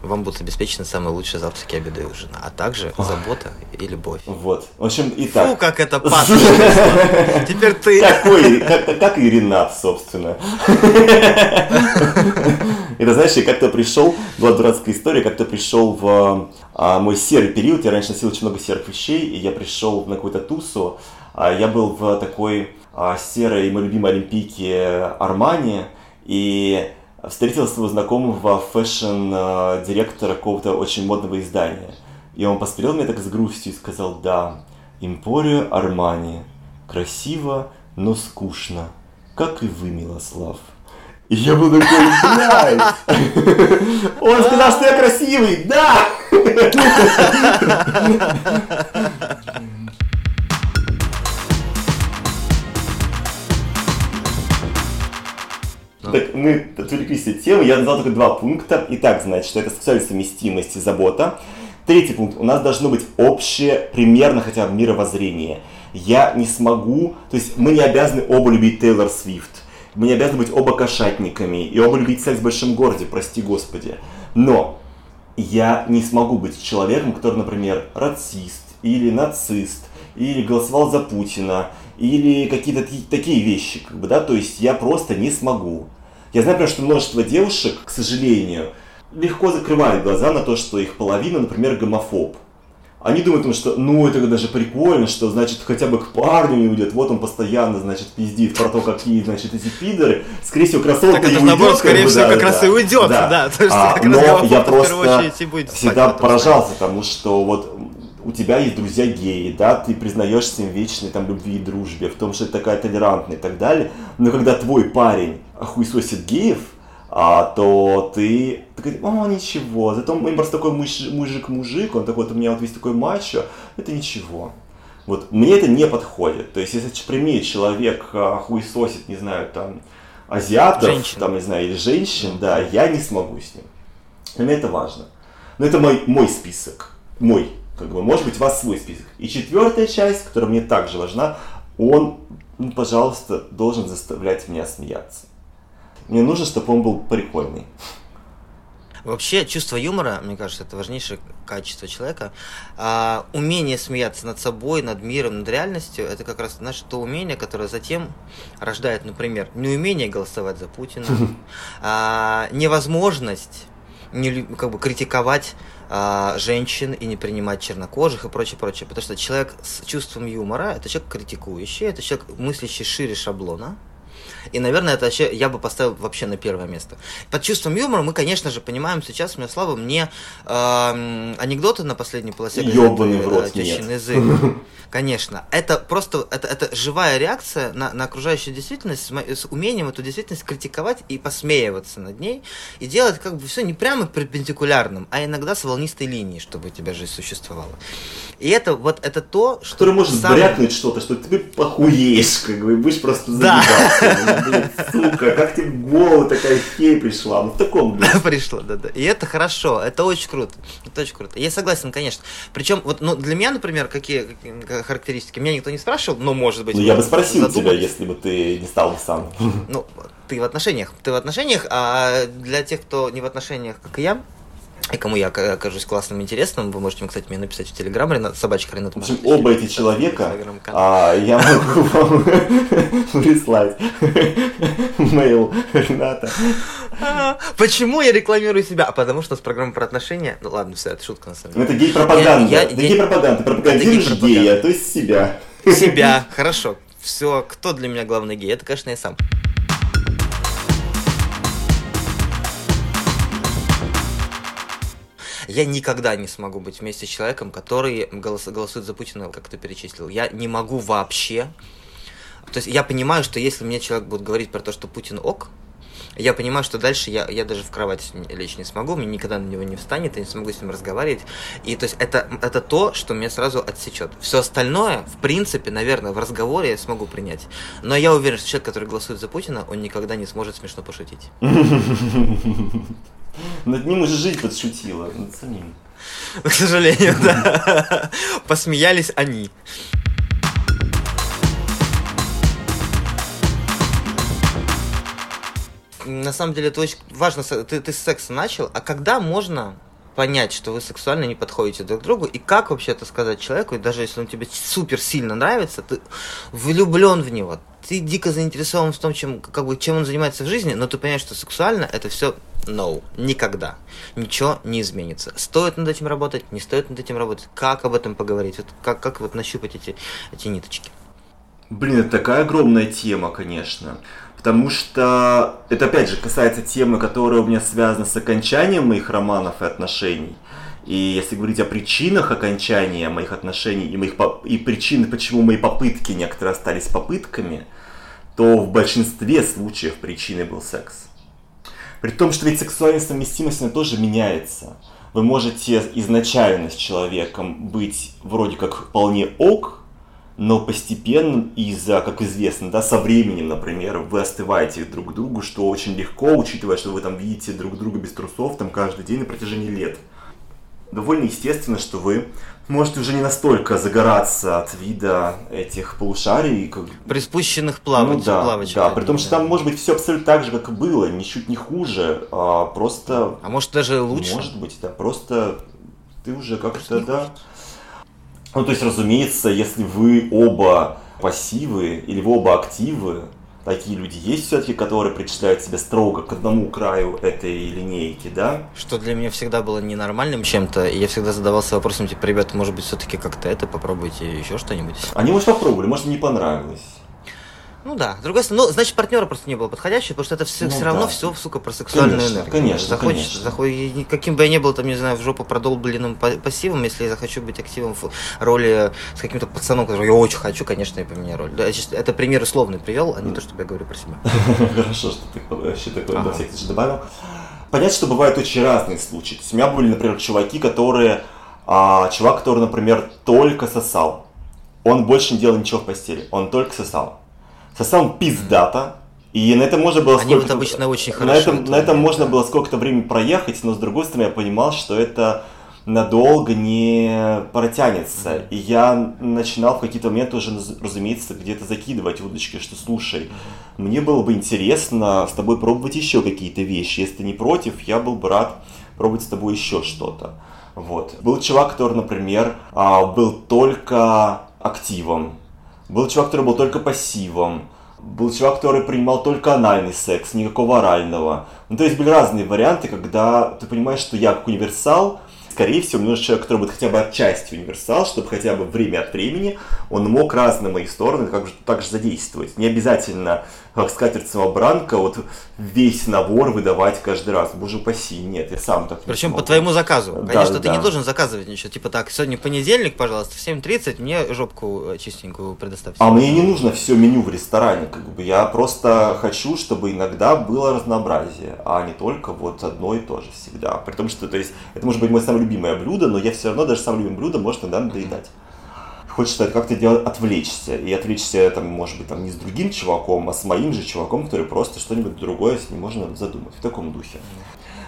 вам будут обеспечены самые лучшие завтраки, обеды и ужины, а также забота и любовь. Вот. В общем, Фу, итак. как это паточно. Теперь ты... Какой, как, как и Ренат, собственно. Это знаешь, я как-то пришел, была дурацкая история, как-то пришел в а, мой серый период, я раньше носил очень много серых вещей, и я пришел на какую-то тусу, а, я был в такой а, серой, моей любимой олимпийке Армани, и встретил своего знакомого фэшн-директора какого-то очень модного издания. И он посмотрел меня так с грустью и сказал, да, Эмпорио Армани. Красиво, но скучно. Как и вы, Милослав. И я был такой, блядь. Он сказал, что я красивый, да! Так, мы отвлеклись от темы. Я назвал только два пункта. Итак, значит, это сексуальная совместимость и забота. Третий пункт. У нас должно быть общее, примерно хотя бы мировоззрение. Я не смогу, то есть мы не обязаны оба любить Тейлор Свифт. Мы не обязаны быть оба кошатниками и оба любить секс в большом городе, прости господи. Но я не смогу быть человеком, который, например, расист или нацист, или голосовал за Путина, или какие-то таки- такие вещи, как бы, да, то есть я просто не смогу. Я знаю, например, что множество девушек, к сожалению, легко закрывают глаза на то, что их половина, например, гомофоб. Они думают, что, ну, это даже прикольно, что, значит, хотя бы к парню не уйдет, вот он постоянно, значит, пиздит про то, какие, значит, эти пидоры, скорее всего, красотка Так это не наоборот, уйдет, скорее бы, всего, да, как да, раз и уйдет, да, то есть А, как но я просто будет спать всегда потом с поражался тому, что вот у тебя есть друзья геи, да, ты признаешься им вечной там любви и дружбе, в том, что ты такая толерантная и так далее, но когда твой парень хуесосит геев, а, то ты такой, о, ничего, зато он просто такой муж- мужик-мужик, он такой, вот у меня вот весь такой мачо, это ничего. Вот мне это не подходит. То есть, если мне человек а, хуесосит, не знаю, там, азиатов, Женщин. там, не знаю, или женщин, да, я не смогу с ним. Для меня это важно. Но это мой, мой список. Мой. Как бы, может быть, у вас свой список. И четвертая часть, которая мне также важна, он, ну, пожалуйста, должен заставлять меня смеяться. Мне нужно, чтобы он был прикольный. Вообще, чувство юмора, мне кажется, это важнейшее качество человека. А, умение смеяться над собой, над миром, над реальностью, это как раз наше то умение, которое затем рождает, например, неумение голосовать за Путина, а, невозможность не, как бы критиковать а, женщин и не принимать чернокожих и прочее, прочее. Потому что человек с чувством юмора это человек критикующий, это человек, мыслящий шире шаблона. И, наверное, это вообще я бы поставил вообще на первое место. Под чувством юмора мы, конечно же, понимаем сейчас, мне слава, мне эм, анекдоты на последней полосе Ёбаный в рот, э, «Тещин нет. язык». Конечно. Это просто это, это живая реакция на, на окружающую действительность с, с умением эту действительность критиковать и посмеиваться над ней. И делать как бы все не прямо перпендикулярным, а иногда с волнистой линией, чтобы у тебя жизнь существовала. И это вот это то, что... Который может самое- брякнуть что-то, что ты похуеешь, как бы, и будешь просто Да. заебаться. Ну, блин, сука, как тебе в голову такая хей пришла? Ну, в таком, блин. пришло, да, да. И это хорошо, это очень круто. Это очень круто. Я согласен, конечно. Причем, вот, ну, для меня, например, какие, характеристики? Меня никто не спрашивал, но может быть. Ну, я бы спросил тебя, если бы ты не стал сам. Ну, ты в отношениях. Ты в отношениях, а для тех, кто не в отношениях, как и я, И кому я ока- окажусь классным, интересным, вы можете, кстати, мне написать в Телеграм, Ренат, собачка Ренат В общем, оба эти человека, а, я могу вам прислать мейл Рената. А, Почему я рекламирую себя? А потому что с программой про отношения... Ну ладно, все, это шутка на самом деле. это гей-пропаганда. Это я- гей-пропаганда. Ты пропагандируешь гея, то есть себя. Себя, хорошо. Все, кто для меня главный гей? Это, конечно, я сам. Я никогда не смогу быть вместе с человеком, который голос- голосует за Путина, как ты перечислил. Я не могу вообще. То есть я понимаю, что если мне человек будет говорить про то, что Путин ок, я понимаю, что дальше я, я даже в кровать лечь не смогу, мне никогда на него не встанет, я не смогу с ним разговаривать. И то есть это, это то, что меня сразу отсечет. Все остальное, в принципе, наверное, в разговоре я смогу принять. Но я уверен, что человек, который голосует за Путина, он никогда не сможет смешно пошутить. Над ним уже жизнь подшутила. Над самим. К сожалению, да. Посмеялись они. На самом деле это очень важно. Ты, ты с секса начал, а когда можно понять, что вы сексуально не подходите друг к другу, и как вообще это сказать человеку, и даже если он тебе супер сильно нравится, ты влюблен в него, ты дико заинтересован в том, чем, как бы, чем он занимается в жизни, но ты понимаешь, что сексуально это все no, никогда. Ничего не изменится. Стоит над этим работать, не стоит над этим работать, как об этом поговорить, вот как, как вот нащупать эти, эти ниточки. Блин, это такая огромная тема, конечно. Потому что это, опять же, касается темы, которая у меня связана с окончанием моих романов и отношений. И если говорить о причинах окончания моих отношений и, моих, и причины, почему мои попытки некоторые остались попытками, то в большинстве случаев причиной был секс. При том, что ведь сексуальная совместимость, она тоже меняется. Вы можете изначально с человеком быть вроде как вполне ок, но постепенно из-за, как известно, да, со временем, например, вы остываете друг к другу, что очень легко, учитывая, что вы там видите друг друга без трусов там каждый день на протяжении лет. Довольно естественно, что вы можете уже не настолько загораться от вида этих полушарий, как При спущенных плавать, ну да, плавочках да, при том, что да. там может быть все абсолютно так же, как и было, ничуть не хуже, а просто, А может даже лучше? может быть, да, просто ты уже как-то, да. Ну, то есть, разумеется, если вы оба пассивы или вы оба активы, такие люди есть все-таки, которые причисляют себя строго к одному краю этой линейки, да? Что для меня всегда было ненормальным чем-то, и я всегда задавался вопросом, типа, ребята, может быть, все-таки как-то это, попробуйте еще что-нибудь. Они, может, попробовали, может, не понравилось. Ну да, с другой стороны, ну, значит, партнера просто не было подходящего, потому что это все, Ну все да. равно все, сука, про сексуальную Конечно, энергию. конечно, Захочешь, конечно. захочешь, каким бы я ни был, там, не знаю, в жопу продолбленным па- пассивом, если я захочу быть активом в роли с каким-то пацаном, которого я очень хочу, конечно, я поменяю роль. Да, это пример условный привел, а не то, чтобы я говорю про себя. Хорошо, что ты вообще всякий случай добавил. Понятно, что бывают очень разные случаи. То есть у меня были, например, чуваки, которые... а, чувак, который, например, только сосал. Он больше не делал ничего в постели. Он только сосал. Сосал пиздата. И на этом можно было Они вот обычно очень на хорошо этом, это на этом можно было сколько-то времени проехать, но с другой стороны я понимал, что это надолго не протянется. И я начинал в какие-то моменты уже, разумеется, где-то закидывать удочки, что слушай, мне было бы интересно с тобой пробовать еще какие-то вещи. Если ты не против, я был бы рад пробовать с тобой еще что-то. Вот. Был чувак, который, например, а, был только активом. Был чувак, который был только пассивом. Был чувак, который принимал только анальный секс, никакого орального. Ну, то есть были разные варианты, когда ты понимаешь, что я как универсал, скорее всего, мне нужен человек, который будет хотя бы отчасти универсал, чтобы хотя бы время от времени он мог разные мои стороны как же, также задействовать. Не обязательно, как скатерть самобранка, вот весь набор выдавать каждый раз. Боже упаси, нет, я сам так Причем по твоему заказу. Да, Конечно, ты да. не должен заказывать ничего. Типа так, сегодня понедельник, пожалуйста, в 7.30 мне жопку э, чистенькую предоставьте. А мне не нужно все меню в ресторане, как бы я просто хочу, чтобы иногда было разнообразие, а не только вот одно и то же всегда. При том, что то есть, это может быть мое самое любимое блюдо, но я все равно даже самое любимое блюдо может иногда надоедать. Хочется как-то делать, отвлечься. И отвлечься, там, может быть, там, не с другим чуваком, а с моим же чуваком, который просто что-нибудь другое с ним можно задумать. В таком духе.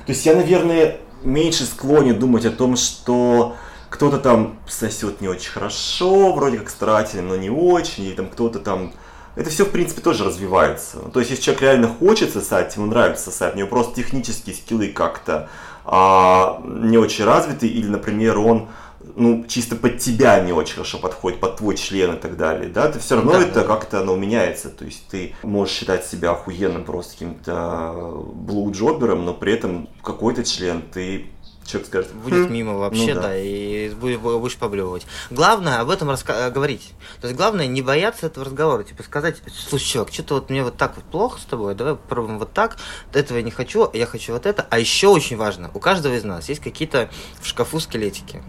То есть я, наверное, меньше склонен думать о том, что кто-то там сосет не очень хорошо, вроде как старательно, но не очень, или там кто-то там... Это все, в принципе, тоже развивается. То есть, если человек реально хочет сосать, ему нравится сосать, у него просто технические скиллы как-то а, не очень развитый, или, например, он ну, чисто под тебя не очень хорошо подходит, под твой член и так далее, да, ты все равно да, это да. как-то оно меняется, то есть ты можешь считать себя охуенным просто каким-то блуджобером, но при этом какой-то член ты человек скажет. Будет хм. мимо вообще, ну, да. да, и будешь поблевывать. Главное об этом раска- говорить. То есть главное не бояться этого разговора. Типа сказать, слушай, чувак, что-то вот мне вот так вот плохо с тобой, давай попробуем вот так, этого я не хочу, я хочу вот это. А еще очень важно, у каждого из нас есть какие-то в шкафу скелетики.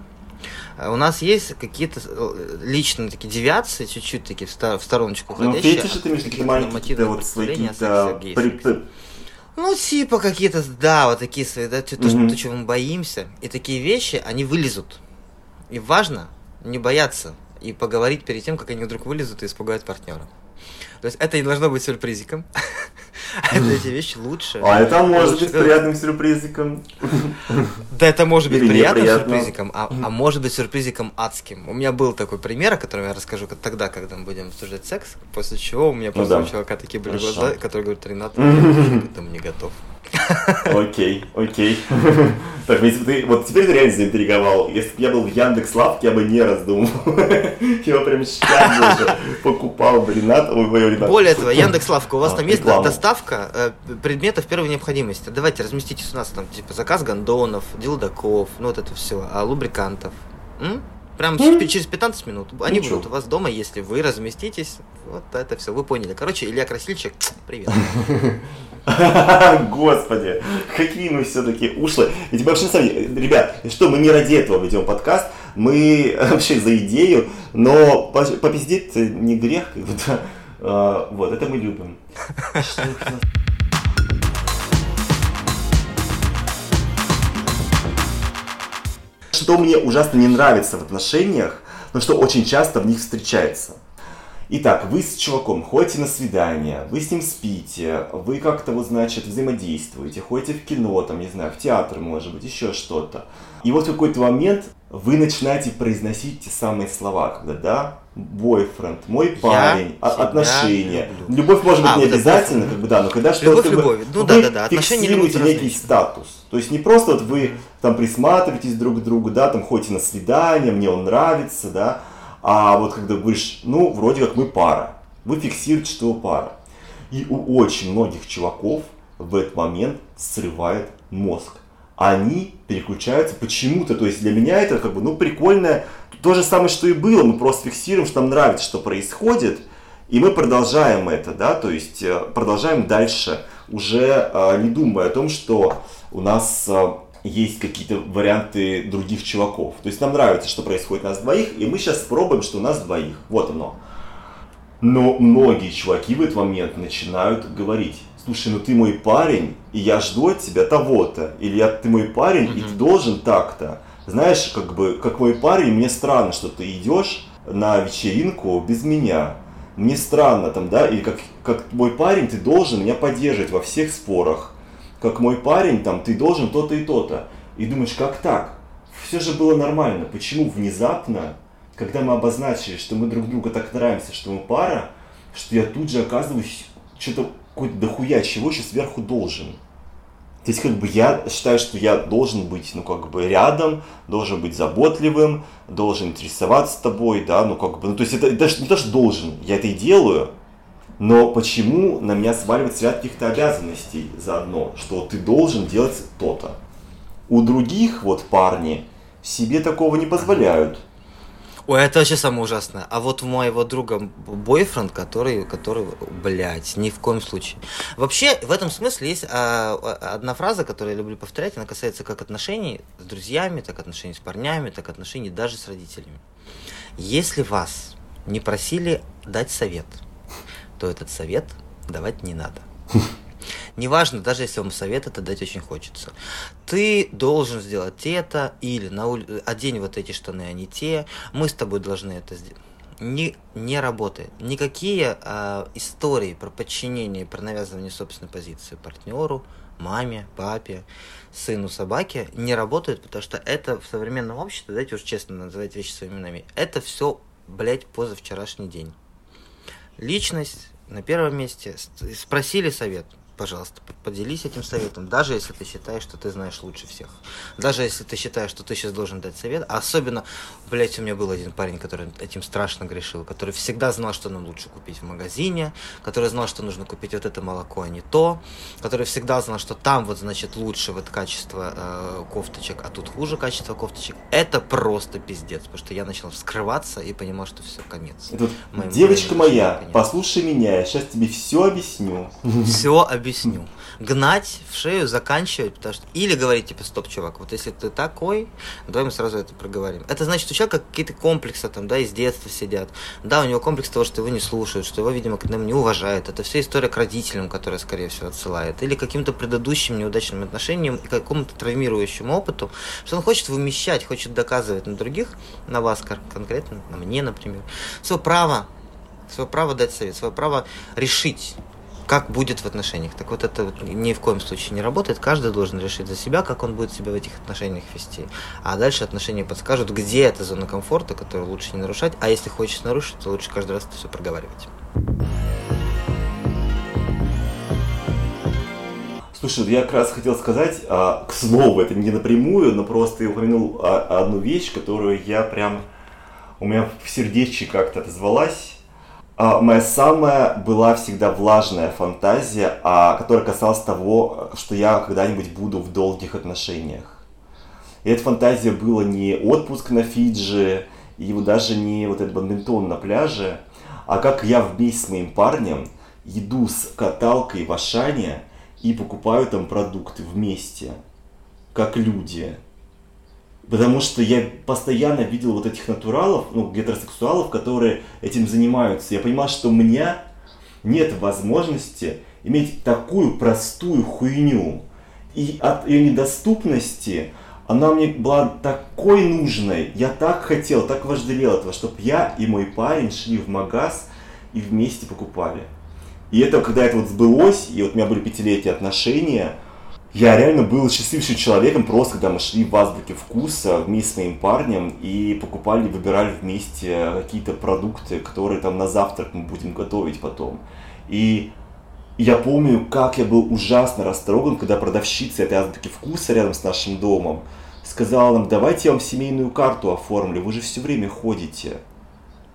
У нас есть какие-то э, личные такие девиации, чуть-чуть такие в, стороночку ну, уходящие. Ну, фетиши ты имеешь какие-то маленькие вот свои какие-то ну, типа какие-то, да, вот такие свои, да, то, mm-hmm. то, чего мы боимся. И такие вещи, они вылезут. И важно не бояться и поговорить перед тем, как они вдруг вылезут и испугают партнера. То есть это не должно быть сюрпризиком. Это эти вещи лучше. А это может быть приятным сюрпризиком. Да, это может быть приятным сюрпризиком, а, а может быть сюрпризиком адским. У меня был такой пример, о котором я расскажу тогда, когда мы будем обсуждать секс, после чего у меня ну просто у чувака такие были глаза, которые говорят, Ренат, я к этому не готов. Окей, окей. Так, если бы ты, вот теперь ты реально заинтриговал. Если бы я был в Яндекс Лавке, я бы не раздумывал. Я бы прям сейчас уже покупал бы Ренат. Более того, Яндекс Лавка, у вас а, там есть доставка э, предметов первой необходимости. Давайте разместитесь у нас там, типа, заказ гондонов, дилдаков, ну вот это все, а лубрикантов. Прям mm. через 15 минут. Они Ничего. будут у вас дома, если вы разместитесь. Вот это все, вы поняли. Короче, Илья Красильчик, привет. Господи, какие мы все-таки ушлые. Ведь вообще, ребят, что мы не ради этого ведем подкаст, мы вообще за идею, но попиздеть не грех, как будто, а, вот, это мы любим. что мне ужасно не нравится в отношениях, но что очень часто в них встречается. Итак, вы с чуваком ходите на свидание, вы с ним спите, вы как-то вот, значит, взаимодействуете, ходите в кино, там, не знаю, в театр, может быть, еще что-то. И вот в какой-то момент вы начинаете произносить те самые слова, когда, да, бойфренд, мой парень, я отношения. Люблю. Любовь может быть а, не обязательно, как бы, да, но когда что-то любовь, ну, вы да, да, да. фиксируете некий статус. То есть не просто вот вы там присматриваетесь друг к другу, да, там ходите на свидание, мне он нравится, да, а вот когда говоришь, ну, вроде как мы пара, вы фиксируете, что вы пара. И у очень многих чуваков в этот момент срывает мозг. Они переключаются почему-то, то есть для меня это как бы, ну, прикольное, то же самое, что и было, мы просто фиксируем, что нам нравится, что происходит, и мы продолжаем это, да, то есть э, продолжаем дальше, уже э, не думая о том, что у нас э, есть какие-то варианты других чуваков. То есть нам нравится, что происходит у нас двоих, и мы сейчас пробуем, что у нас двоих. Вот оно. Но многие чуваки в этот момент начинают говорить, слушай, ну ты мой парень, и я жду от тебя того-то. Или я, ты мой парень, mm-hmm. и ты должен так-то. Знаешь, как бы, как мой парень, мне странно, что ты идешь на вечеринку без меня. Мне странно там, да, или как, как мой парень, ты должен меня поддерживать во всех спорах как мой парень, там, ты должен то-то и то-то. И думаешь, как так? Все же было нормально. Почему внезапно, когда мы обозначили, что мы друг другу так нравимся, что мы пара, что я тут же оказываюсь что-то какой-то дохуя чего еще сверху должен. То есть, как бы я считаю, что я должен быть, ну, как бы рядом, должен быть заботливым, должен интересоваться тобой, да, ну, как бы, ну, то есть, это, это не то, что должен, я это и делаю, но почему на меня сваливать ряд каких-то обязанностей заодно, что ты должен делать то-то? У других вот парни себе такого не позволяют. Ой, это вообще самое ужасное. А вот у моего друга бойфренд, который, который, блядь, ни в коем случае. Вообще, в этом смысле есть а, одна фраза, которую я люблю повторять, она касается как отношений с друзьями, так отношений с парнями, так отношений даже с родителями. Если вас не просили дать совет – то этот совет давать не надо. Неважно, даже если вам совет это дать очень хочется. Ты должен сделать это, или на ули... одень вот эти штаны, а те. Мы с тобой должны это сделать. Не, не работает. Никакие э, истории про подчинение, про навязывание собственной позиции партнеру, маме, папе, сыну, собаке не работают, потому что это в современном обществе, давайте уж честно называть вещи своими именами, это все, блядь, позавчерашний день. Личность на первом месте. Спросили совет. Пожалуйста, поделись этим советом, даже если ты считаешь, что ты знаешь лучше всех. Даже если ты считаешь, что ты сейчас должен дать совет. А особенно, блядь, у меня был один парень, который этим страшно грешил, который всегда знал, что нам лучше купить в магазине, который знал, что нужно купить вот это молоко, а не то, который всегда знал, что там вот, значит, лучше вот качество э, кофточек, а тут хуже качество кофточек. Это просто пиздец, потому что я начал вскрываться и понимал, что все, конец. Тут, девочка моя, послушай меня, я сейчас тебе все объясню. Все объясню. Гнать в шею, заканчивать, потому что... Или говорить, типа, стоп, чувак, вот если ты такой, давай мы сразу это проговорим. Это значит, у человека какие-то комплексы там, да, из детства сидят. Да, у него комплекс того, что его не слушают, что его, видимо, к нам не уважают. Это все история к родителям, которая, скорее всего, отсылает. Или каким-то предыдущим неудачным отношениям и какому-то травмирующему опыту, что он хочет вымещать, хочет доказывать на других, на вас конкретно, на мне, например, свое право, свое право дать совет, свое право решить, как будет в отношениях. Так вот это ни в коем случае не работает. Каждый должен решить за себя, как он будет себя в этих отношениях вести. А дальше отношения подскажут, где эта зона комфорта, которую лучше не нарушать. А если хочешь нарушить, то лучше каждый раз это все проговаривать. Слушай, я как раз хотел сказать, а, к слову, это не напрямую, но просто я упомянул а, одну вещь, которую я прям, у меня в сердечке как-то отозвалась. А, моя самая была всегда влажная фантазия, а, которая касалась того, что я когда-нибудь буду в долгих отношениях. И эта фантазия была не отпуск на Фиджи, и даже не вот этот бадминтон на пляже, а как я вместе с моим парнем иду с каталкой в Ашане и покупаю там продукты вместе, как люди. Потому что я постоянно видел вот этих натуралов, ну, гетеросексуалов, которые этим занимаются. Я понимал, что у меня нет возможности иметь такую простую хуйню. И от ее недоступности она мне была такой нужной. Я так хотел, так вожделел этого, чтобы я и мой парень шли в магаз и вместе покупали. И это, когда это вот сбылось, и вот у меня были пятилетние отношения, я реально был счастливейшим человеком, просто когда мы шли в азбуке вкуса вместе с моим парнем и покупали, выбирали вместе какие-то продукты, которые там на завтрак мы будем готовить потом. И я помню, как я был ужасно растроган, когда продавщица этой азбуки вкуса рядом с нашим домом сказала нам, давайте я вам семейную карту оформлю, вы же все время ходите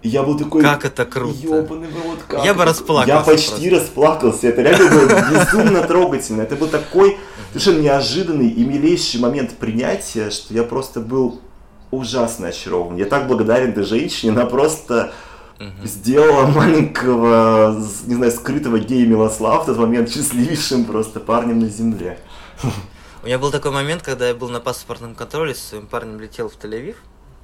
я был такой... Как это круто. Ёбаный рот, как Я бы расплакался. Я почти просто. расплакался. Это реально было безумно трогательно. Это был такой совершенно неожиданный и милейший момент принятия, что я просто был ужасно очарован. Я так благодарен этой женщине. Она просто сделала маленького, не знаю, скрытого гея Милослава в тот момент счастливейшим просто парнем на земле. У меня был такой момент, когда я был на паспортном контроле, с своим парнем летел в Тель-Авив.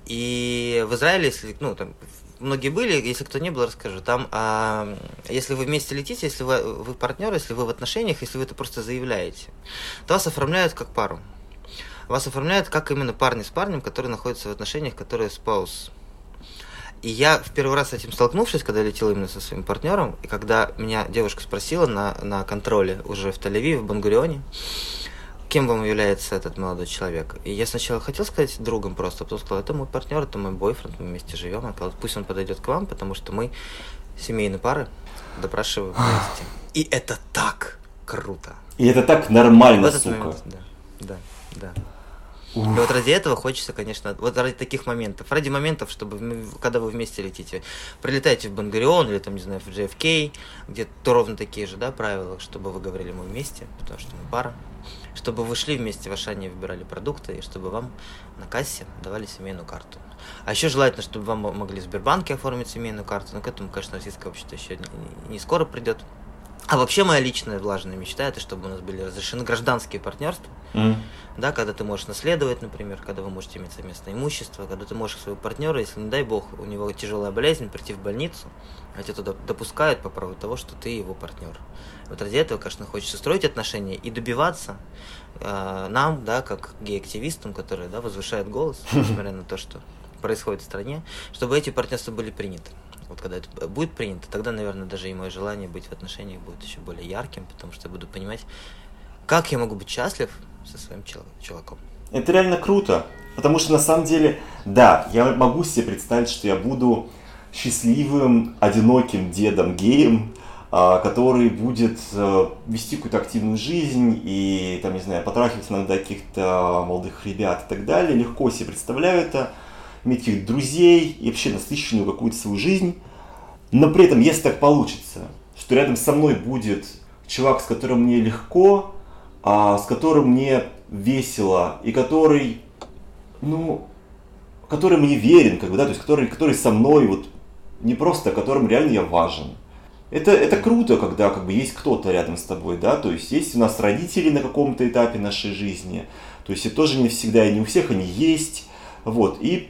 И в Израиле, если, ну, там, многие были, если кто не был, расскажу. Там, а, если вы вместе летите, если вы, вы партнеры, если вы в отношениях, если вы это просто заявляете, то вас оформляют как пару. Вас оформляют как именно парни с парнем, которые находятся в отношениях, которые спаус. И я в первый раз с этим столкнувшись, когда летел именно со своим партнером, и когда меня девушка спросила на, на контроле уже в Тель-Авиве, в Бангурионе, кем вам является этот молодой человек? И я сначала хотел сказать другом просто, потом сказал, это мой партнер, это мой бойфренд, мы вместе живем, я сказал, пусть он подойдет к вам, потому что мы семейные пары допрашиваем вместе. И это так круто. И это так нормально, сука. Момент, да, да, да. Ух. И вот ради этого хочется, конечно, вот ради таких моментов, ради моментов, чтобы, когда вы вместе летите, прилетаете в Бангарион или там, не знаю, в JFK, где то ровно такие же, да, правила, чтобы вы говорили мы вместе, потому что мы пара, чтобы вы шли вместе в Ашане, выбирали продукты, и чтобы вам на кассе давали семейную карту. А еще желательно, чтобы вам могли в Сбербанке оформить семейную карту, но к этому, конечно, российское общество еще не, скоро придет. А вообще моя личная влажная мечта это чтобы у нас были разрешены гражданские партнерства, mm. да, когда ты можешь наследовать, например, когда вы можете иметь совместное имущество, когда ты можешь своего партнера, если не дай бог у него тяжелая болезнь, прийти в больницу, а тебя туда допускают по праву того, что ты его партнер. Вот ради этого, конечно, хочется строить отношения и добиваться э, нам, да, как гей-активистам, которые, да, возвышают голос, несмотря на то, что происходит в стране, чтобы эти партнерства были приняты вот когда это будет принято, тогда, наверное, даже и мое желание быть в отношениях будет еще более ярким, потому что я буду понимать, как я могу быть счастлив со своим чуваком. Это реально круто, потому что на самом деле, да, я могу себе представить, что я буду счастливым, одиноким дедом геем, а, который будет э, вести какую-то активную жизнь и, там, не знаю, потрахивать иногда каких-то молодых ребят и так далее, легко себе представляю это, иметь каких-то друзей и вообще насыщенную какую-то свою жизнь. Но при этом, если так получится, что рядом со мной будет чувак, с которым мне легко, а с которым мне весело, и который, ну, который мне верен, как бы, да, то есть который, который со мной, вот, не просто, которым реально я важен. Это, это круто, когда как бы есть кто-то рядом с тобой, да, то есть есть у нас родители на каком-то этапе нашей жизни, то есть это тоже не всегда и не у всех они есть, вот, и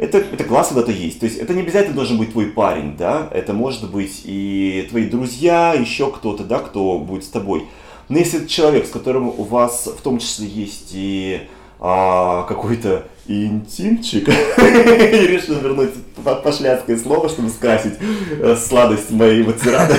это, это классно, когда это есть. То есть это не обязательно должен быть твой парень, да, это может быть и твои друзья, еще кто-то, да, кто будет с тобой. Но если это человек, с которым у вас в том числе есть и а, какой-то интимчик, и решил вернуть пошляцкое слово, чтобы скрасить э, сладость моей тирады.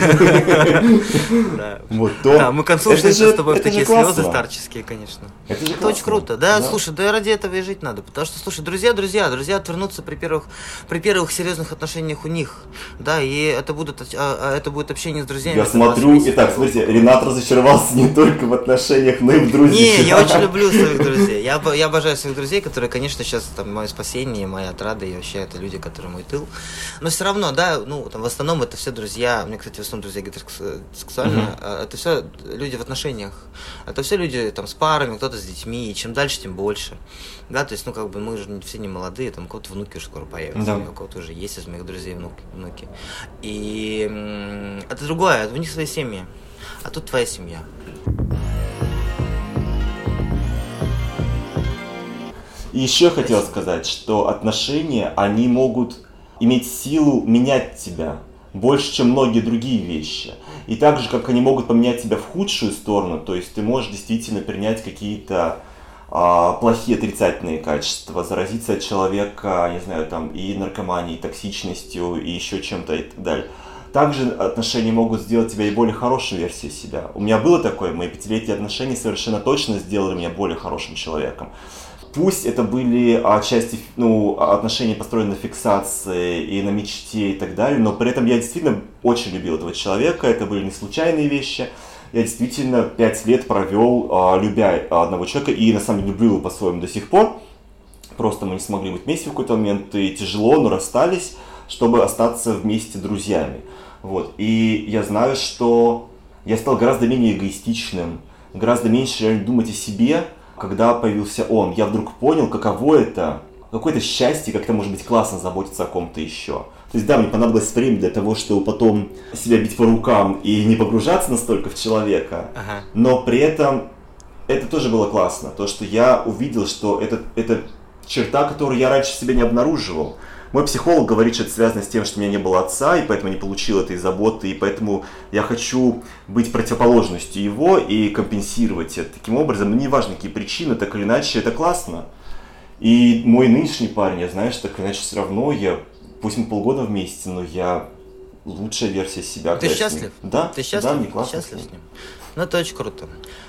Вот, то да, мы к концу ушли с тобой в такие слезы старческие, конечно. Это очень круто. Да, слушай, да ради этого и жить надо. Потому что, слушай, друзья, друзья, друзья отвернутся при первых, при первых серьезных отношениях у них. Да, и это, будут, а, а, это будет общение с друзьями. Я смотрю, и так, смотрите, Ренат разочаровался не только в отношениях, но и в друзьях. Не, я очень люблю своих друзей. Я обожаю своих друзей, которые, конечно, сейчас там мое спасение, моя отрада, и вообще это люди, которые мой тыл. Но все равно, да, ну, там, в основном это все друзья, мне, кстати, в основном друзья гетеросексуальные, mm-hmm. это все люди в отношениях. Это все люди там с парами, кто-то с детьми, и чем дальше, тем больше. Да, то есть, ну, как бы мы же все не молодые, там, у кого-то внуки уже скоро появятся, да. у кого-то уже есть из моих друзей внуки. внуки. И это другое, у них свои семьи, а тут твоя семья. И еще хотел сказать, что отношения, они могут иметь силу менять тебя больше, чем многие другие вещи. И так же, как они могут поменять тебя в худшую сторону, то есть ты можешь действительно принять какие-то а, плохие отрицательные качества, заразиться от человека, не знаю, там и наркоманией, и токсичностью, и еще чем-то и так далее. Также отношения могут сделать тебя и более хорошей версией себя. У меня было такое, мои пятилетние отношения совершенно точно сделали меня более хорошим человеком. Пусть это были отчасти ну, отношения построены на фиксации и на мечте и так далее, но при этом я действительно очень любил этого человека, это были не случайные вещи. Я действительно пять лет провел, а, любя одного человека, и на самом деле люблю его по-своему до сих пор. Просто мы не смогли быть вместе в какой-то момент, и тяжело, но расстались, чтобы остаться вместе друзьями. Вот. И я знаю, что я стал гораздо менее эгоистичным, гораздо меньше думать о себе, когда появился он, я вдруг понял, каково это, какое-то счастье, как это может быть классно заботиться о ком-то еще. То есть, да, мне понадобилось время для того, чтобы потом себя бить по рукам и не погружаться настолько в человека, ага. но при этом это тоже было классно, то, что я увидел, что это, это черта, которую я раньше себе не обнаруживал. Мой психолог говорит, что это связано с тем, что у меня не было отца, и поэтому не получил этой заботы, и поэтому я хочу быть противоположностью его и компенсировать это. Таким образом, мне не важно, какие причины, так или иначе, это классно. И мой нынешний парень, я знаю, что так или иначе все равно я, пусть мы полгода вместе, но я лучшая версия себя. Ты счастлив? Да. Ты счастлив? Да, мне классно. Счастлив с ним. Ну, это очень круто.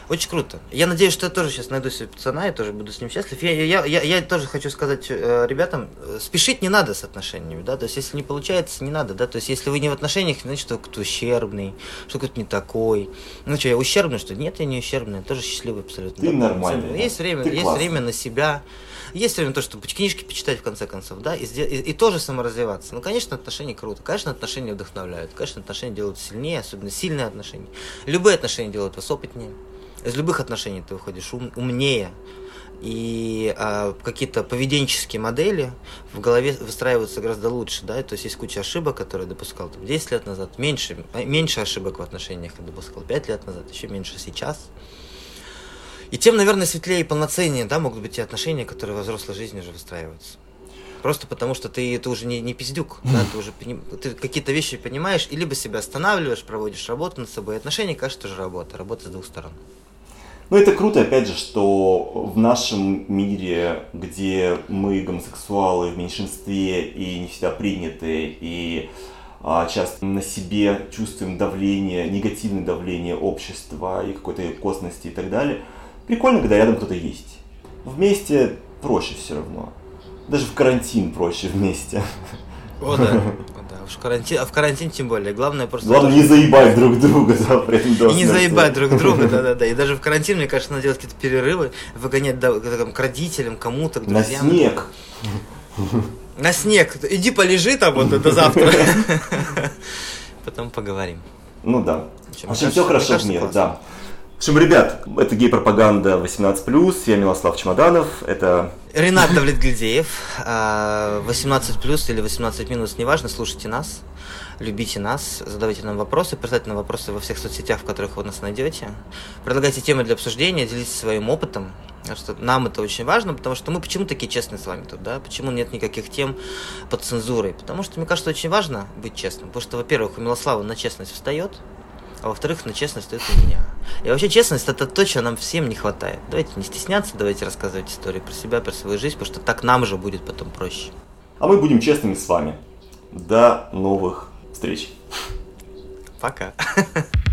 Очень круто. Я надеюсь, что я тоже сейчас найду себе пацана и тоже буду с ним счастлив. Я, я, я, я тоже хочу сказать э, ребятам, э, спешить не надо с отношениями, да, то есть если не получается, не надо, да, то есть если вы не в отношениях, значит, что кто-то ущербный, что кто-то не такой. Ну что, я ущербный, что нет, я не ущербный, я тоже счастливый абсолютно. Ты да, нормальный. Есть время, есть время на себя. Есть время то, чтобы книжки почитать, в конце концов, да, и, и, и тоже саморазвиваться. Ну, конечно, отношения круто, конечно, отношения вдохновляют, конечно, отношения делают сильнее, особенно сильные отношения. Любые отношения делают вас опытнее. Из любых отношений ты выходишь ум, умнее, и а, какие-то поведенческие модели в голове выстраиваются гораздо лучше, да, то есть есть куча ошибок, которые я допускал там, 10 лет назад, меньше, меньше ошибок в отношениях я допускал 5 лет назад, еще меньше сейчас. И тем, наверное, светлее и полноценнее, да, могут быть те отношения, которые во взрослой жизни уже выстраиваются. Просто потому что ты, ты уже не, не пиздюк, да, ты уже ты какие-то вещи понимаешь, и либо себя останавливаешь, проводишь работу над собой. Отношения, кажется, тоже работа, работа с двух сторон. Ну, это круто, опять же, что в нашем мире, где мы гомосексуалы в меньшинстве и не всегда приняты, и а, часто на себе чувствуем давление, негативное давление общества и какой-то косности и так далее – Прикольно, когда рядом кто-то есть. Вместе проще все равно. Даже в карантин проще вместе. О, да. Да. в карантин, а в карантин тем более. Главное просто... Главное не заебать друг друга, да, этом до И не заебать друг друга, да-да-да. И даже в карантин, мне кажется, надо делать какие-то перерывы, выгонять да, там, к родителям, кому-то, к На друзьям. снег. На снег. Иди полежи там вот до завтра. Потом поговорим. Ну да. В общем, все хорошо в мире, да. Общем, ребят, это гей-пропаганда 18+, я Милослав Чемоданов, это... Ренат Давлетгильдеев, а, 18 плюс или 18 минус, неважно, слушайте нас, любите нас, задавайте нам вопросы, присылайте нам вопросы во всех соцсетях, в которых вы нас найдете. Предлагайте темы для обсуждения, делитесь своим опытом. Что нам это очень важно, потому что мы почему такие честные с вами тут, да? Почему нет никаких тем под цензурой? Потому что, мне кажется, очень важно быть честным. Потому что, во-первых, у Милослава на честность встает, а во-вторых, на честность стоит у меня. И вообще честность это то, чего нам всем не хватает. Давайте не стесняться, давайте рассказывать истории про себя, про свою жизнь, потому что так нам же будет потом проще. А мы будем честными с вами. До новых встреч. Пока.